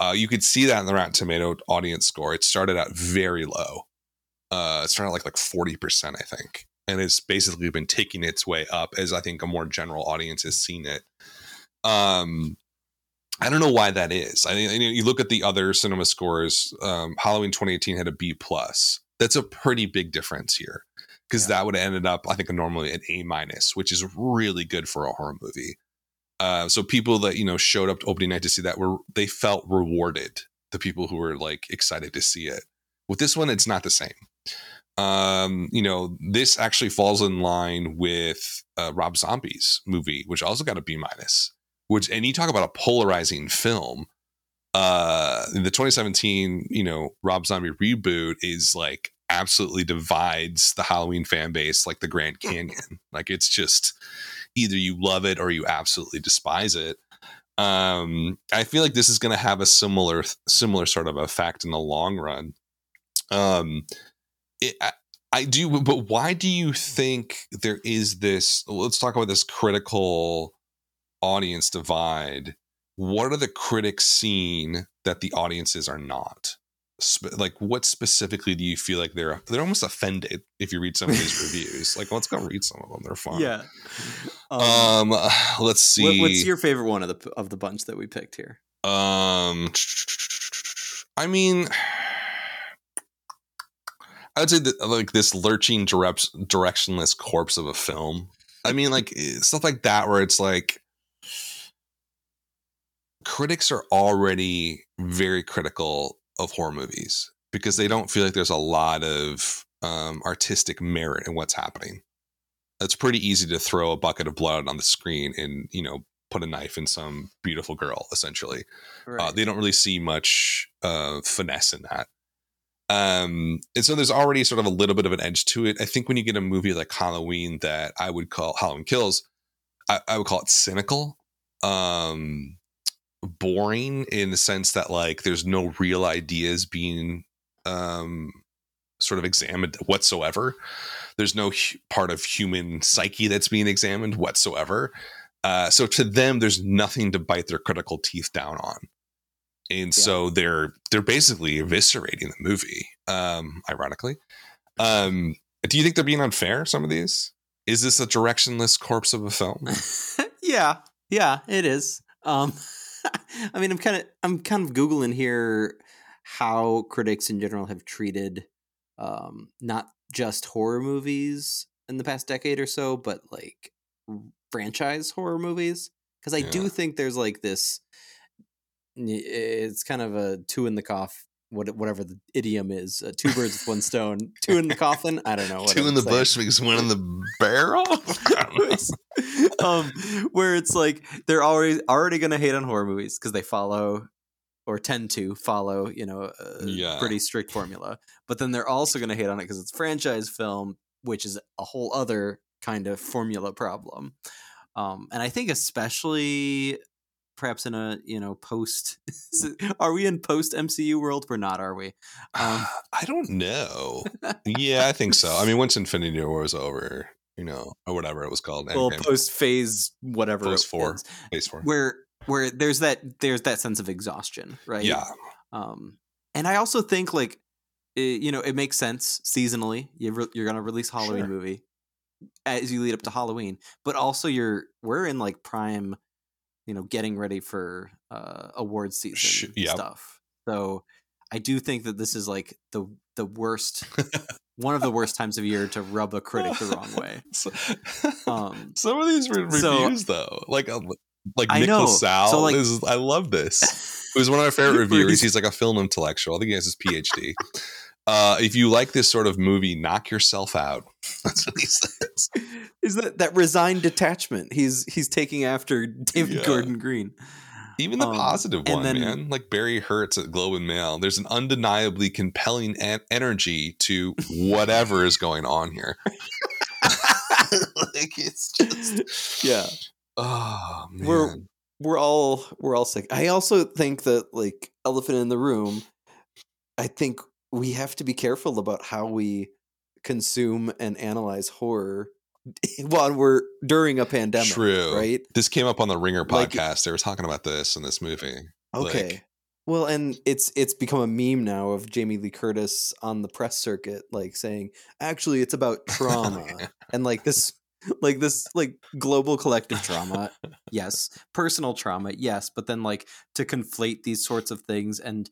[SPEAKER 1] uh, you could see that in the Rotten Tomato audience score. It started out very low. Uh, it started like like forty percent, I think, and it's basically been taking its way up as I think a more general audience has seen it. Um, I don't know why that is. I mean, you look at the other cinema scores. Um, Halloween 2018 had a B plus. That's a pretty big difference here because
[SPEAKER 2] Yeah.
[SPEAKER 1] that would have ended up, I think, normally an A minus, which is really good for a horror movie. Uh, so people that you know showed up to opening night to see that were they felt rewarded. The people who were like excited to see it. With this one, it's not the same. Um, you know, this actually falls in line with uh, Rob Zombie's movie, which also got a B minus. Which and you talk about a polarizing film. Uh, the 2017, you know, Rob Zombie reboot is like absolutely divides the Halloween fan base like the Grand *laughs* Canyon. like it's just either you love it or you absolutely despise it. Um, I feel like this is going to have a similar similar sort of effect in the long run. Um, it, I, I do, but why do you think there is this? Let's talk about this critical audience divide. What are the critics seeing that the audiences are not? Spe- like, what specifically do you feel like they're they're almost offended if you read some of these reviews? *laughs* Like, let's go read some of them. They're fun.
[SPEAKER 2] Yeah.
[SPEAKER 1] Um, *sighs* let's see.
[SPEAKER 2] what- what's your favorite one of the of the bunch that we picked here?
[SPEAKER 1] Um, I mean, I would say that like this lurching, direct, directionless corpse of a film. I mean, like eh, stuff like that, where it's like critics are already very critical of horror movies because they don't feel like there's a lot of um, artistic merit in what's happening. It's pretty easy to throw a bucket of blood on the screen and you know put a knife in some beautiful girl essentially
[SPEAKER 2] Right.
[SPEAKER 1] uh, they don't really see much uh, finesse in that um and so there's already sort of a little bit of an edge to it. I think when you get a movie like halloween that i would call halloween kills i, I would call it cynical um boring in the sense that like there's no real ideas being um sort of examined whatsoever. There's no part of human psyche that's being examined whatsoever. Uh, so to them there's nothing to bite their critical teeth down on and so they're they're basically eviscerating the movie um ironically um do you think they're being unfair some of these is this a directionless corpse of a film *laughs*
[SPEAKER 2] yeah, yeah, it is. Um, *laughs* I mean, I'm kind of, I'm kind of googling here how critics in general have treated, um, not just horror movies in the past decade or so, but like franchise horror movies. Because I
[SPEAKER 1] Yeah.
[SPEAKER 2] do think there's like this. It's kind of a two in the cough. Whatever the idiom is, uh, two birds with one *laughs* stone, two in the coffin. I don't know. what
[SPEAKER 1] two
[SPEAKER 2] I'm
[SPEAKER 1] in the
[SPEAKER 2] saying.
[SPEAKER 1] bush makes one in the barrel I don't know.
[SPEAKER 2] um, where it's like they're already already gonna hate on horror movies because they follow or tend to follow, you know, a
[SPEAKER 1] Yeah.
[SPEAKER 2] pretty strict formula. But then they're also gonna hate on it because it's franchise film, which is a whole other kind of formula problem. Um, and I think especially perhaps in a you know post *laughs* are we in post MCU world? We're not, are we? Um, *sighs*
[SPEAKER 1] I don't know. Yeah, I *laughs* think so. I mean, once Infinity War was over, you know, or whatever it was called,
[SPEAKER 2] well,
[SPEAKER 1] Endgame,
[SPEAKER 2] post phase whatever
[SPEAKER 1] Post four.
[SPEAKER 2] is.
[SPEAKER 1] phase four.
[SPEAKER 2] where where there's that there's that sense of exhaustion, right?
[SPEAKER 1] Yeah,
[SPEAKER 2] Um, and I also think like, it, you know, it makes sense seasonally. You re- you're gonna release Halloween
[SPEAKER 1] Sure.
[SPEAKER 2] movie as you lead up to Halloween, but also you're we're in like prime, you know, getting ready for uh, award season
[SPEAKER 1] Sh- yep.
[SPEAKER 2] stuff. So I do think that this is like the the worst, *laughs* one of the worst times of year to rub a critic the wrong *laughs* way.
[SPEAKER 1] So-
[SPEAKER 2] Um,
[SPEAKER 1] Some of these
[SPEAKER 2] so-
[SPEAKER 1] reviews, though, like uh, like
[SPEAKER 2] I
[SPEAKER 1] Mick
[SPEAKER 2] know.
[SPEAKER 1] LaSalle,
[SPEAKER 2] So, like-
[SPEAKER 1] is, I love this. He was one of my *laughs* favorite reviewers.
[SPEAKER 2] he's-
[SPEAKER 1] He's like a film intellectual. I think he has his PhD. Uh, if you like this sort of movie, knock yourself out. *laughs* That's what he says.
[SPEAKER 2] is that that resigned detachment? He's he's taking after David
[SPEAKER 1] Yeah.
[SPEAKER 2] Gordon Green.
[SPEAKER 1] Even the
[SPEAKER 2] Um,
[SPEAKER 1] positive one,
[SPEAKER 2] then-
[SPEAKER 1] man. Like Barry Hertz at Globe and Mail. There's an undeniably compelling en- energy to whatever is going on here. *laughs* like it's just
[SPEAKER 2] Yeah.
[SPEAKER 1] Oh man.
[SPEAKER 2] We're- we're all we're all sick. I also think that like elephant in the room, I think we have to be careful about how we consume and analyze horror *laughs* while we're during a pandemic.
[SPEAKER 1] True.
[SPEAKER 2] Right?
[SPEAKER 1] this came up on the Ringer
[SPEAKER 2] Like-
[SPEAKER 1] podcast. they were talking about this in this movie.
[SPEAKER 2] Okay.
[SPEAKER 1] Like-
[SPEAKER 2] well, and it's it's become a meme now of Jamie Lee Curtis on the press circuit, like saying, "Actually, it's about *laughs* trauma," and like this, like this, like global collective trauma. *laughs* yes, personal trauma. Yes, but then like to conflate these sorts of things, and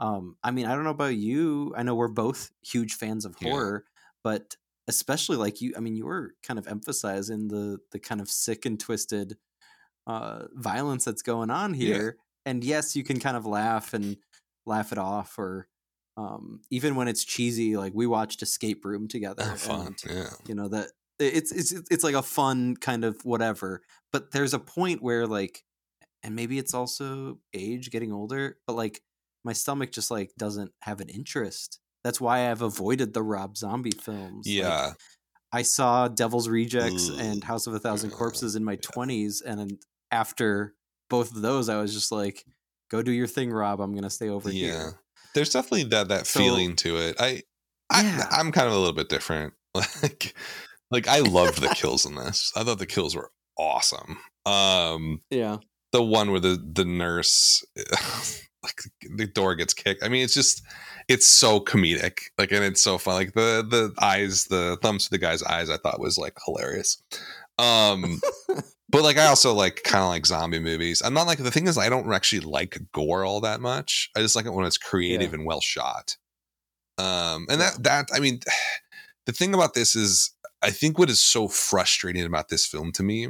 [SPEAKER 2] um, I mean, I don't know about you. I know we're both huge fans of
[SPEAKER 1] Yeah.
[SPEAKER 2] horror, but especially like you. I mean, you were kind of emphasizing the the kind of sick and twisted uh, violence that's going on
[SPEAKER 1] Yeah.
[SPEAKER 2] here. And yes, you can kind of laugh and laugh it off, or um, even when it's cheesy. Like we watched Escape Room together.
[SPEAKER 1] Oh, fun.
[SPEAKER 2] and,
[SPEAKER 1] Yeah.
[SPEAKER 2] you know that it's it's it's like a fun kind of whatever. But there's a point where like, and maybe it's also age, getting older. But like, my stomach just like doesn't have an interest. That's why I've avoided the Rob Zombie films. Like,
[SPEAKER 1] Yeah.
[SPEAKER 2] I saw Devil's Rejects
[SPEAKER 1] Ugh.
[SPEAKER 2] and House of a Thousand Corpses in my
[SPEAKER 1] yeah.
[SPEAKER 2] twenties, and after both of those, I was just like, "Go do your thing, Rob. I'm gonna stay over
[SPEAKER 1] yeah.
[SPEAKER 2] here."
[SPEAKER 1] There's definitely that that
[SPEAKER 2] So-
[SPEAKER 1] feeling to it. I,
[SPEAKER 2] Yeah.
[SPEAKER 1] I I'm kind of a little bit different. *laughs* Like like I loved the *laughs* kills in this. I thought the kills were awesome. Um
[SPEAKER 2] Yeah,
[SPEAKER 1] the one where the the nurse *laughs* like the door gets kicked. I mean, it's just it's so comedic. Like and it's so fun. Like the the eyes, the thumbs to the guy's eyes I thought was like hilarious. Um *laughs* but like I also like kind of like zombie movies. I'm not like the thing is I don't actually like gore all that much. I just like it when it's creative
[SPEAKER 2] Yeah.
[SPEAKER 1] and well shot. Um and that that I mean *sighs* the thing about this is I think what is so frustrating about this film to me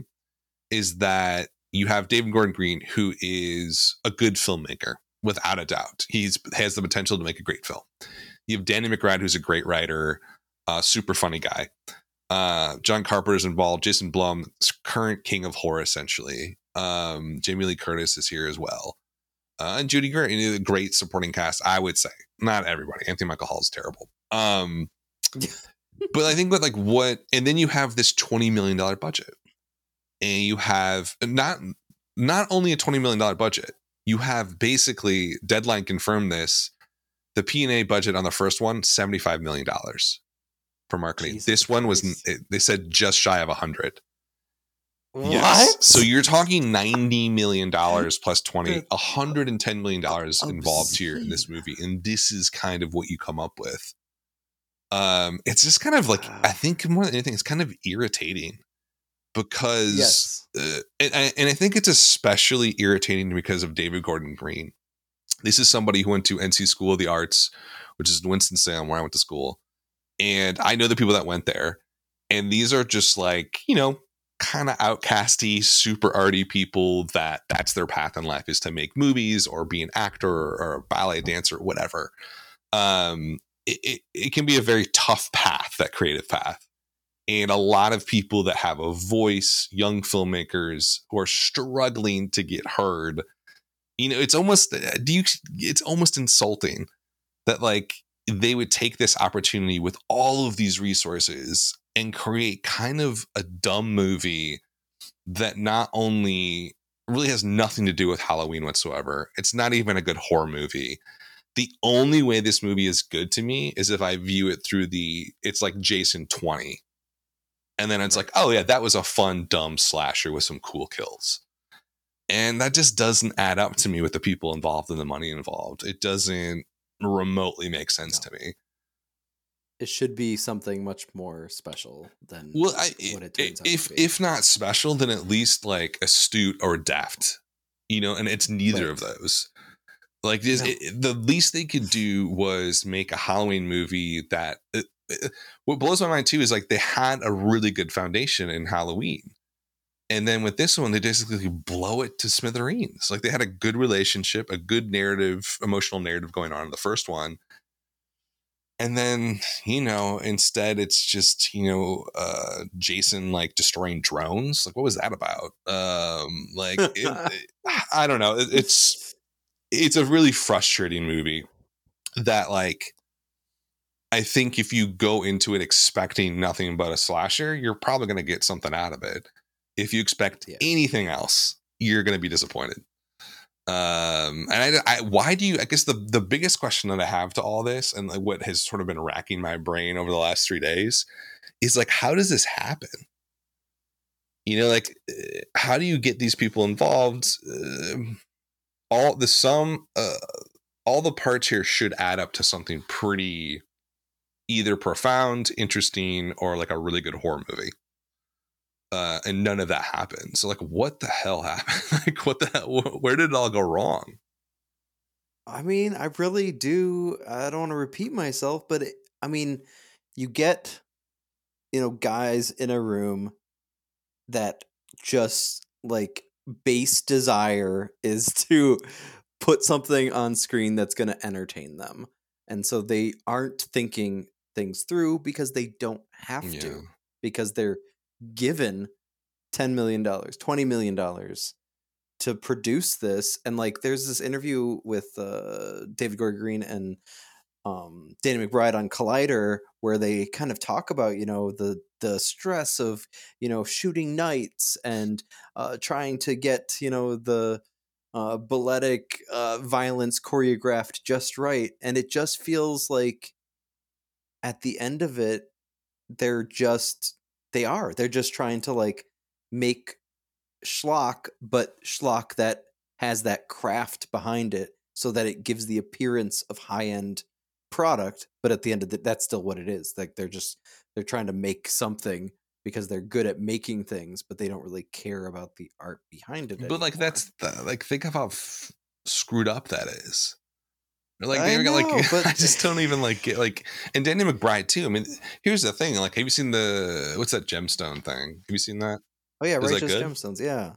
[SPEAKER 1] is that you have David Gordon Green who is a good filmmaker without a doubt. He's has the potential to make a great film. You have Danny McBride who's a great writer, uh, super funny guy. Uh, John is involved. Jason Blum, current king of horror, essentially. Um, Jamie Lee Curtis is here as well, uh, and Judy Greer, you know, great supporting cast. I would say not everybody. Anthony Michael Hall is terrible. Um, *laughs* but I think what like what, and then you have this twenty million dollar budget, and you have not not only a twenty million dollar budget, you have basically deadline confirmed this. The P and A budget on the first one, seventy five million dollars for marketing.
[SPEAKER 2] Jesus
[SPEAKER 1] this one was
[SPEAKER 2] Christ.
[SPEAKER 1] they said just shy of a hundred.
[SPEAKER 2] What?
[SPEAKER 1] So you're talking ninety million dollars plus twenty, a hundred and ten million dollars involved here in this movie, and this is kind of what you come up with. Um, it's just kind of like I think more than anything, it's kind of irritating because
[SPEAKER 2] yes.
[SPEAKER 1] uh, and, I- and I think it's especially irritating because of David Gordon Green. This is somebody who went to NC School of the Arts, which is Winston Salem, where I went to school, and I know the people that went there. And these are just like you know, kind of outcasty, super arty people that that's their path in life is to make movies or be an actor or a ballet dancer, or whatever. Um, it, it, it can be a very tough path, that creative path and a lot of people that have a voice, young filmmakers who are struggling to get heard. You know, it's almost uh, do you it's almost insulting that like they would take this opportunity with all of these resources and create kind of a dumb movie that not only really has nothing to do with Halloween whatsoever. It's not even a good horror movie. The only way this movie is good to me is if I view it through the it's like Jason 20 and then it's like, oh yeah, that was a fun, dumb slasher with some cool kills. And that just doesn't add up to me with the people involved and the money involved. It doesn't remotely make sense
[SPEAKER 2] No.
[SPEAKER 1] to me.
[SPEAKER 2] It should be something much more special than
[SPEAKER 1] Well, I,
[SPEAKER 2] what it turns out
[SPEAKER 1] if
[SPEAKER 2] to be.
[SPEAKER 1] if not special, then at least like astute or deft, you know. And it's neither of those. Like this, it, the least they could do was make a Halloween movie that. Uh, *laughs* what blows my mind too is like they had a really good foundation in Halloween, and then with this one they basically blow it to smithereens. Like they had a good relationship, a good narrative, emotional narrative going on in the first one, and then you know instead it's just you know uh jason like destroying drones. Like what was that about? Um like it, *laughs* it- i don't know. It- it's it's a really frustrating movie that like i think if you go into it expecting nothing but a slasher you're probably going to get something out of it. If you expect
[SPEAKER 2] Yeah.
[SPEAKER 1] anything else you're going to be disappointed. Um and I, I why do you i guess the the biggest question that i have to all this and like what has sort of been racking my brain over the last three days is like how does this happen? You know like uh, how do you get these people involved? Um, all the sum uh, all the parts here should add up to something pretty either profound interesting or like a really good horror movie uh, and none of that happened. So, like, what the hell *laughs* happened? like, what the hell? Where did it all go wrong?
[SPEAKER 2] I mean, I really do. I don't want to repeat myself, but it, I mean, you get, you know, guys in a room that just like base desire is *laughs* to put something on screen that's going to entertain them. And so they aren't thinking things through because they don't have
[SPEAKER 1] Yeah.
[SPEAKER 2] to, because they're given $10 million, $20 million to produce this and like there's this interview with uh david gordon green and um danny mcbride on collider where they kind of talk about you know the the stress of you know shooting nights and uh trying to get you know the uh balletic uh violence choreographed just right and it just feels like at the end of it they're just they are they're just trying to like make schlock, but schlock that has that craft behind it so that it gives the appearance of high end product. But at the end of the, that's still what it is. Like they're just they're trying to make something because they're good at making things, but they don't really care about the art behind it.
[SPEAKER 1] But like, that's the, like, think of how f- screwed up that is. Like,
[SPEAKER 2] I
[SPEAKER 1] they got
[SPEAKER 2] know,
[SPEAKER 1] like,
[SPEAKER 2] but- *laughs*
[SPEAKER 1] I just don't even like get like, and Danny McBride too. I mean, here's the thing. Like, have you seen the what's that gemstone thing? Have you seen that?
[SPEAKER 2] oh yeah,
[SPEAKER 1] is
[SPEAKER 2] righteous gemstones. Yeah,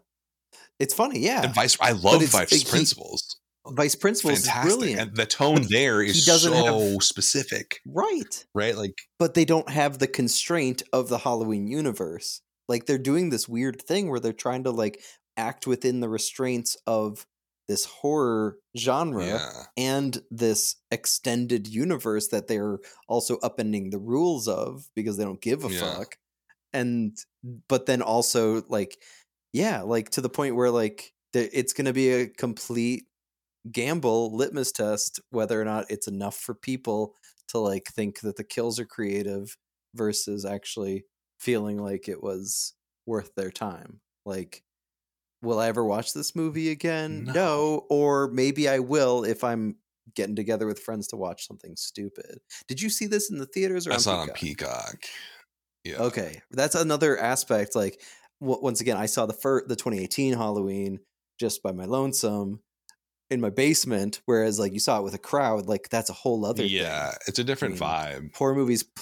[SPEAKER 2] it's funny. Yeah,
[SPEAKER 1] And Vice, I love Vice
[SPEAKER 2] he-
[SPEAKER 1] Principles.
[SPEAKER 2] Vice Principals is
[SPEAKER 1] Fantastic,
[SPEAKER 2] brilliant.
[SPEAKER 1] and the tone there
[SPEAKER 2] he
[SPEAKER 1] so
[SPEAKER 2] have-
[SPEAKER 1] specific,
[SPEAKER 2] right.
[SPEAKER 1] right? Like,
[SPEAKER 2] but they don't have the constraint of the Halloween universe. Like they're doing this weird thing where they're trying to like act within the restraints of this horror genre
[SPEAKER 1] Yeah.
[SPEAKER 2] and this extended universe that they're also upending the rules of because they don't give a
[SPEAKER 1] Yeah.
[SPEAKER 2] fuck and but then also like yeah like to the point where like it's going to be a complete gamble litmus test whether or not it's enough for people to like think that the kills are creative versus actually feeling like it was worth their time like will i ever watch this movie again
[SPEAKER 1] No.
[SPEAKER 2] no or maybe i will if i'm getting together with friends to watch something stupid did you see this in the theaters or
[SPEAKER 1] I
[SPEAKER 2] on
[SPEAKER 1] saw it on
[SPEAKER 2] Peacock?
[SPEAKER 1] Peacock. Yeah.
[SPEAKER 2] Okay, that's another aspect. Like w- once again, I saw the fir- the 2018 Halloween just by my lonesome in my basement, whereas like you saw it with a crowd, like that's a whole other
[SPEAKER 1] Yeah.
[SPEAKER 2] thing.
[SPEAKER 1] It's a different
[SPEAKER 2] mean,
[SPEAKER 1] vibe.
[SPEAKER 2] Horror movies p-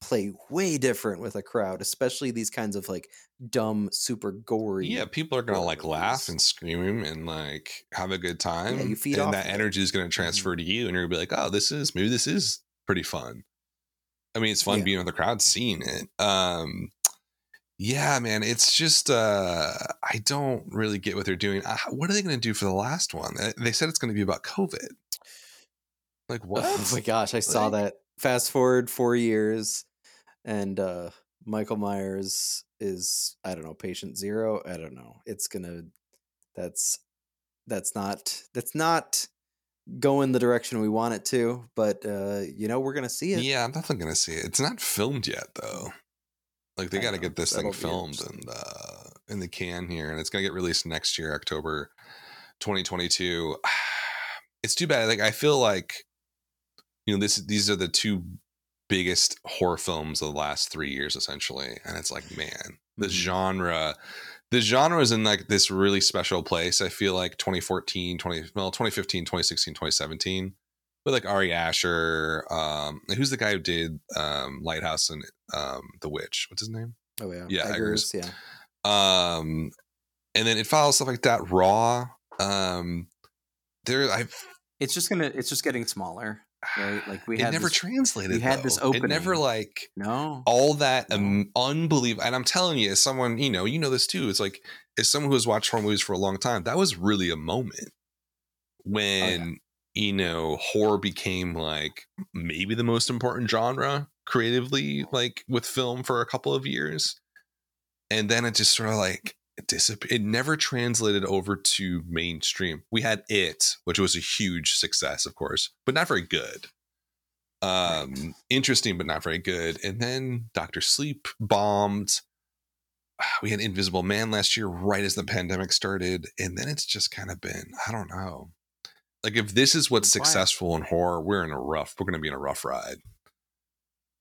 [SPEAKER 2] play way different with a crowd, especially these kinds of like dumb, super gory.
[SPEAKER 1] Yeah, people are gonna like laugh and scream and like have a good time.
[SPEAKER 2] Yeah, you feed
[SPEAKER 1] and
[SPEAKER 2] off
[SPEAKER 1] that energy is gonna transfer to you, and you're gonna be like, "Oh, this is maybe this is pretty fun." I mean, it's fun
[SPEAKER 2] Yeah.
[SPEAKER 1] being with the crowd, seeing it. Um, yeah, man, it's just uh, I don't really get what they're doing. Uh, what are they gonna do for the last one? They said it's gonna be about COVID. Like what?
[SPEAKER 2] Oh my gosh, I saw
[SPEAKER 1] Like-
[SPEAKER 2] that. Fast forward four years, and uh Michael Myers is I don't know patient zero. I don't know. It's gonna. That's that's not that's not going the direction we want it to. But uh you know we're gonna see it.
[SPEAKER 1] Yeah, I'm definitely gonna see it. It's not filmed yet though. Like they got to get this thing
[SPEAKER 2] that'll be
[SPEAKER 1] filmed and uh, in the can here, and it's gonna get released next year, October 2022. *sighs* It's too bad. Like I feel like you know this these are the two biggest horror films of the last three years, essentially, and it's like man, the
[SPEAKER 2] Mhm.
[SPEAKER 1] genre. The genre is in like this really special place. I feel like 2014, 20, well, 2015, 2016, 2017 with like Ari Aster. Um, who's the guy who did um, Lighthouse and um, The Witch? What's his name?
[SPEAKER 2] Oh yeah.
[SPEAKER 1] Yeah,
[SPEAKER 2] Eggers, yeah.
[SPEAKER 1] Um, and then it follows stuff like that. Raw. Um, there, I
[SPEAKER 2] It's just gonna. It's just getting smaller, right? Like we
[SPEAKER 1] it
[SPEAKER 2] had
[SPEAKER 1] never
[SPEAKER 2] this,
[SPEAKER 1] translated.
[SPEAKER 2] we had this
[SPEAKER 1] though. It never like
[SPEAKER 2] no.
[SPEAKER 1] all that
[SPEAKER 2] No.
[SPEAKER 1] um, unbelievable. And I'm telling you, as someone you know, you know this too. It's like as someone who has watched horror movies for a long time, that was really a moment when you know horror became like maybe the most important genre creatively, like with film for a couple of years, and then it just sort of like disappeared. It never translated over to mainstream. We had it, which was a huge success, of course, but not very good um interesting but not very good and then dr sleep bombed *sighs* we had invisible man last year right as the pandemic started and then it's just kind of been i don't know like if this is what's successful in horror we're in a rough we're going to be in a rough ride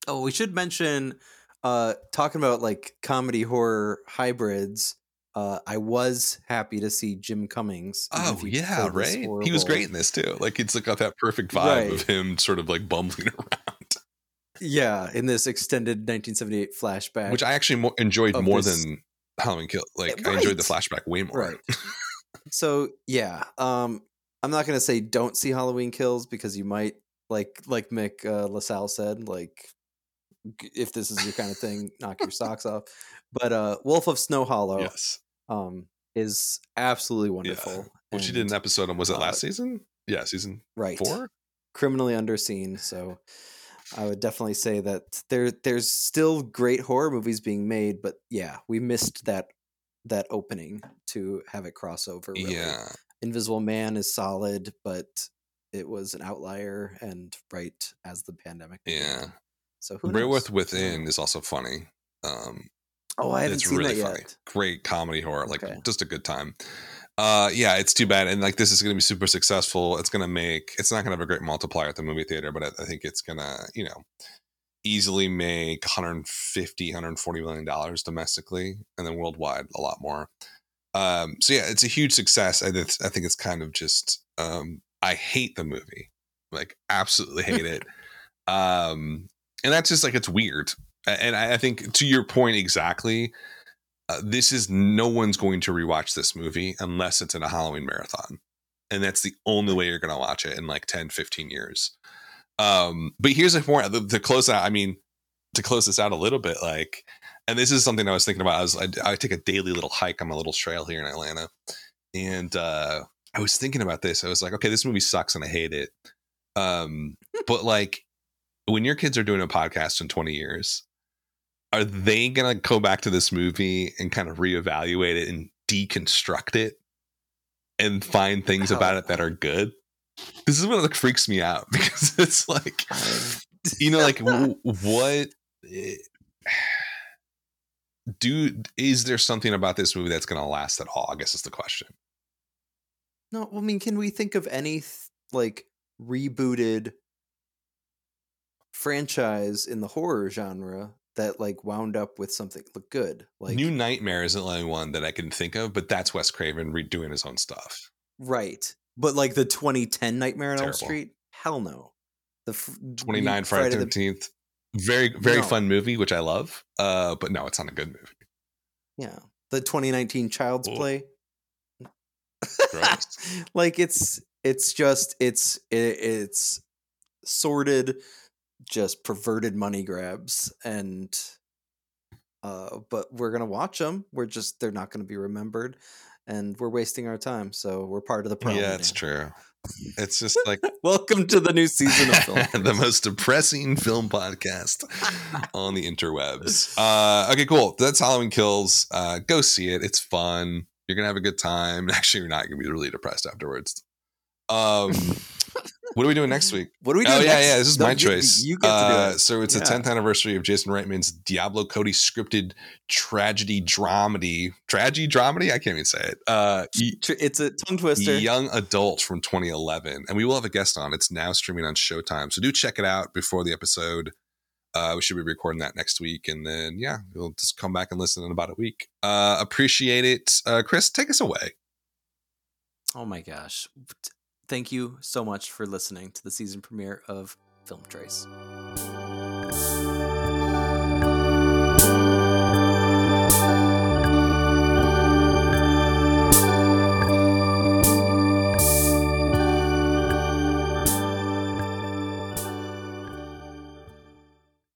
[SPEAKER 2] Oh, we should mention uh talking about like comedy horror hybrids. Uh I was happy to see Jim Cummings.
[SPEAKER 1] oh yeah right he was great in this too like it's like got that perfect vibe
[SPEAKER 2] Right.
[SPEAKER 1] of him sort of like bumbling *laughs* around
[SPEAKER 2] Yeah, in this extended 1978 flashback.
[SPEAKER 1] which i actually mo- enjoyed more
[SPEAKER 2] this-
[SPEAKER 1] than halloween kill like i enjoyed the flashback way more
[SPEAKER 2] Right. so yeah, um I'm not gonna say don't see Halloween Kills because you might like like Mick uh, LaSalle said like if this is your kind of thing, knock your *laughs* socks off. But uh Wolf of Snow Hollow
[SPEAKER 1] yes
[SPEAKER 2] um is absolutely wonderful.
[SPEAKER 1] Which she did an episode on was it
[SPEAKER 2] uh,
[SPEAKER 1] last season? Yeah, season
[SPEAKER 2] right
[SPEAKER 1] four.
[SPEAKER 2] criminally underseen so i would definitely say that there there's still great horror movies being made but yeah we missed that that opening to have it cross over really.
[SPEAKER 1] Yeah,
[SPEAKER 2] invisible man is solid but it was an outlier and right as the pandemic
[SPEAKER 1] yeah.
[SPEAKER 2] began. so who knows?
[SPEAKER 1] Within is also funny. Um,
[SPEAKER 2] oh i haven't
[SPEAKER 1] it's
[SPEAKER 2] seen
[SPEAKER 1] really
[SPEAKER 2] that
[SPEAKER 1] funny.
[SPEAKER 2] yet
[SPEAKER 1] Great comedy horror, like
[SPEAKER 2] Okay.
[SPEAKER 1] just a good time. Uh, yeah, it's too bad, and like this is going to be super successful. It's going to make. It's not going to have a great multiplier at the movie theater, but I, I think it's going to, you know, easily make 150 140 million dollars domestically and then worldwide a lot more um so yeah it's a huge success i, th- I think it's kind of just um i hate the movie like absolutely hate it *laughs* um and that's just like it's weird and i, think to your point exactly uh, this is no one's going to rewatch this movie unless it's in a halloween marathon and that's the only way you're going to watch it in like 10 15 years um but here's a more to close out i mean to close this out a little bit like and this is something I was thinking about. I was I, I take a daily little hike on my little trail here in Atlanta, and uh, I was thinking about this. I was like, okay, this movie sucks and I hate it. Um, but like when your kids are doing a podcast in 20 years, are they gonna go back to this movie and kind of reevaluate it and deconstruct it and find things about it that are good? This is what like freaks me out *laughs* because it's like you know like *laughs* what eh, do is there something about this movie that's going to last at all i guess is the question
[SPEAKER 2] No, I mean, can we think of any like rebooted franchise in the horror genre that like wound up with something look good? Like
[SPEAKER 1] new nightmare isn't the only one that i can think of but that's wes craven redoing his own stuff
[SPEAKER 2] right, but like the 2010 Nightmare on Elm Street, hell no. The f-
[SPEAKER 1] 29
[SPEAKER 2] re-
[SPEAKER 1] friday,
[SPEAKER 2] the
[SPEAKER 1] 13th very very
[SPEAKER 2] No.
[SPEAKER 1] fun movie which i love uh but no it's not a good movie
[SPEAKER 2] yeah the 2019 Child's
[SPEAKER 1] Ooh.
[SPEAKER 2] Play. *laughs* Like it's it's just it's it, it's sordid just perverted money grabs and uh but we're gonna watch them we're just they're not gonna be remembered and we're wasting our time so we're part of the problem
[SPEAKER 1] yeah it's
[SPEAKER 2] now.
[SPEAKER 1] true *laughs* it's just like
[SPEAKER 2] welcome to the new season of film *laughs*
[SPEAKER 1] the most depressing film podcast *laughs* on the interwebs. Uh, okay, cool. That's Halloween Kills. Uh, go see it. It's fun. You're gonna have a good time. Actually, you're not gonna be really depressed afterwards. Um, what are we doing next week?
[SPEAKER 2] what are we doing?
[SPEAKER 1] Oh yeah,
[SPEAKER 2] next?
[SPEAKER 1] yeah. This is
[SPEAKER 2] No,
[SPEAKER 1] my
[SPEAKER 2] you-
[SPEAKER 1] choice.
[SPEAKER 2] you, get to
[SPEAKER 1] Uh,
[SPEAKER 2] do it
[SPEAKER 1] So it's the 10th anniversary of Jason Reitman's Diablo Cody scripted tragedy dramedy. Tragedy dramedy. I can't even say it. Uh,
[SPEAKER 2] it's a tongue twister
[SPEAKER 1] Young Adult from 2011. And we will have a guest on. It's now streaming on Showtime. So do check it out before the episode. Uh, we should be recording that next week. And then, yeah, we'll just come back and listen in about a week. Uh, appreciate it. Uh, Chris, take us away.
[SPEAKER 2] Oh my gosh. Thank you so much for listening to the season premiere of Film Trace.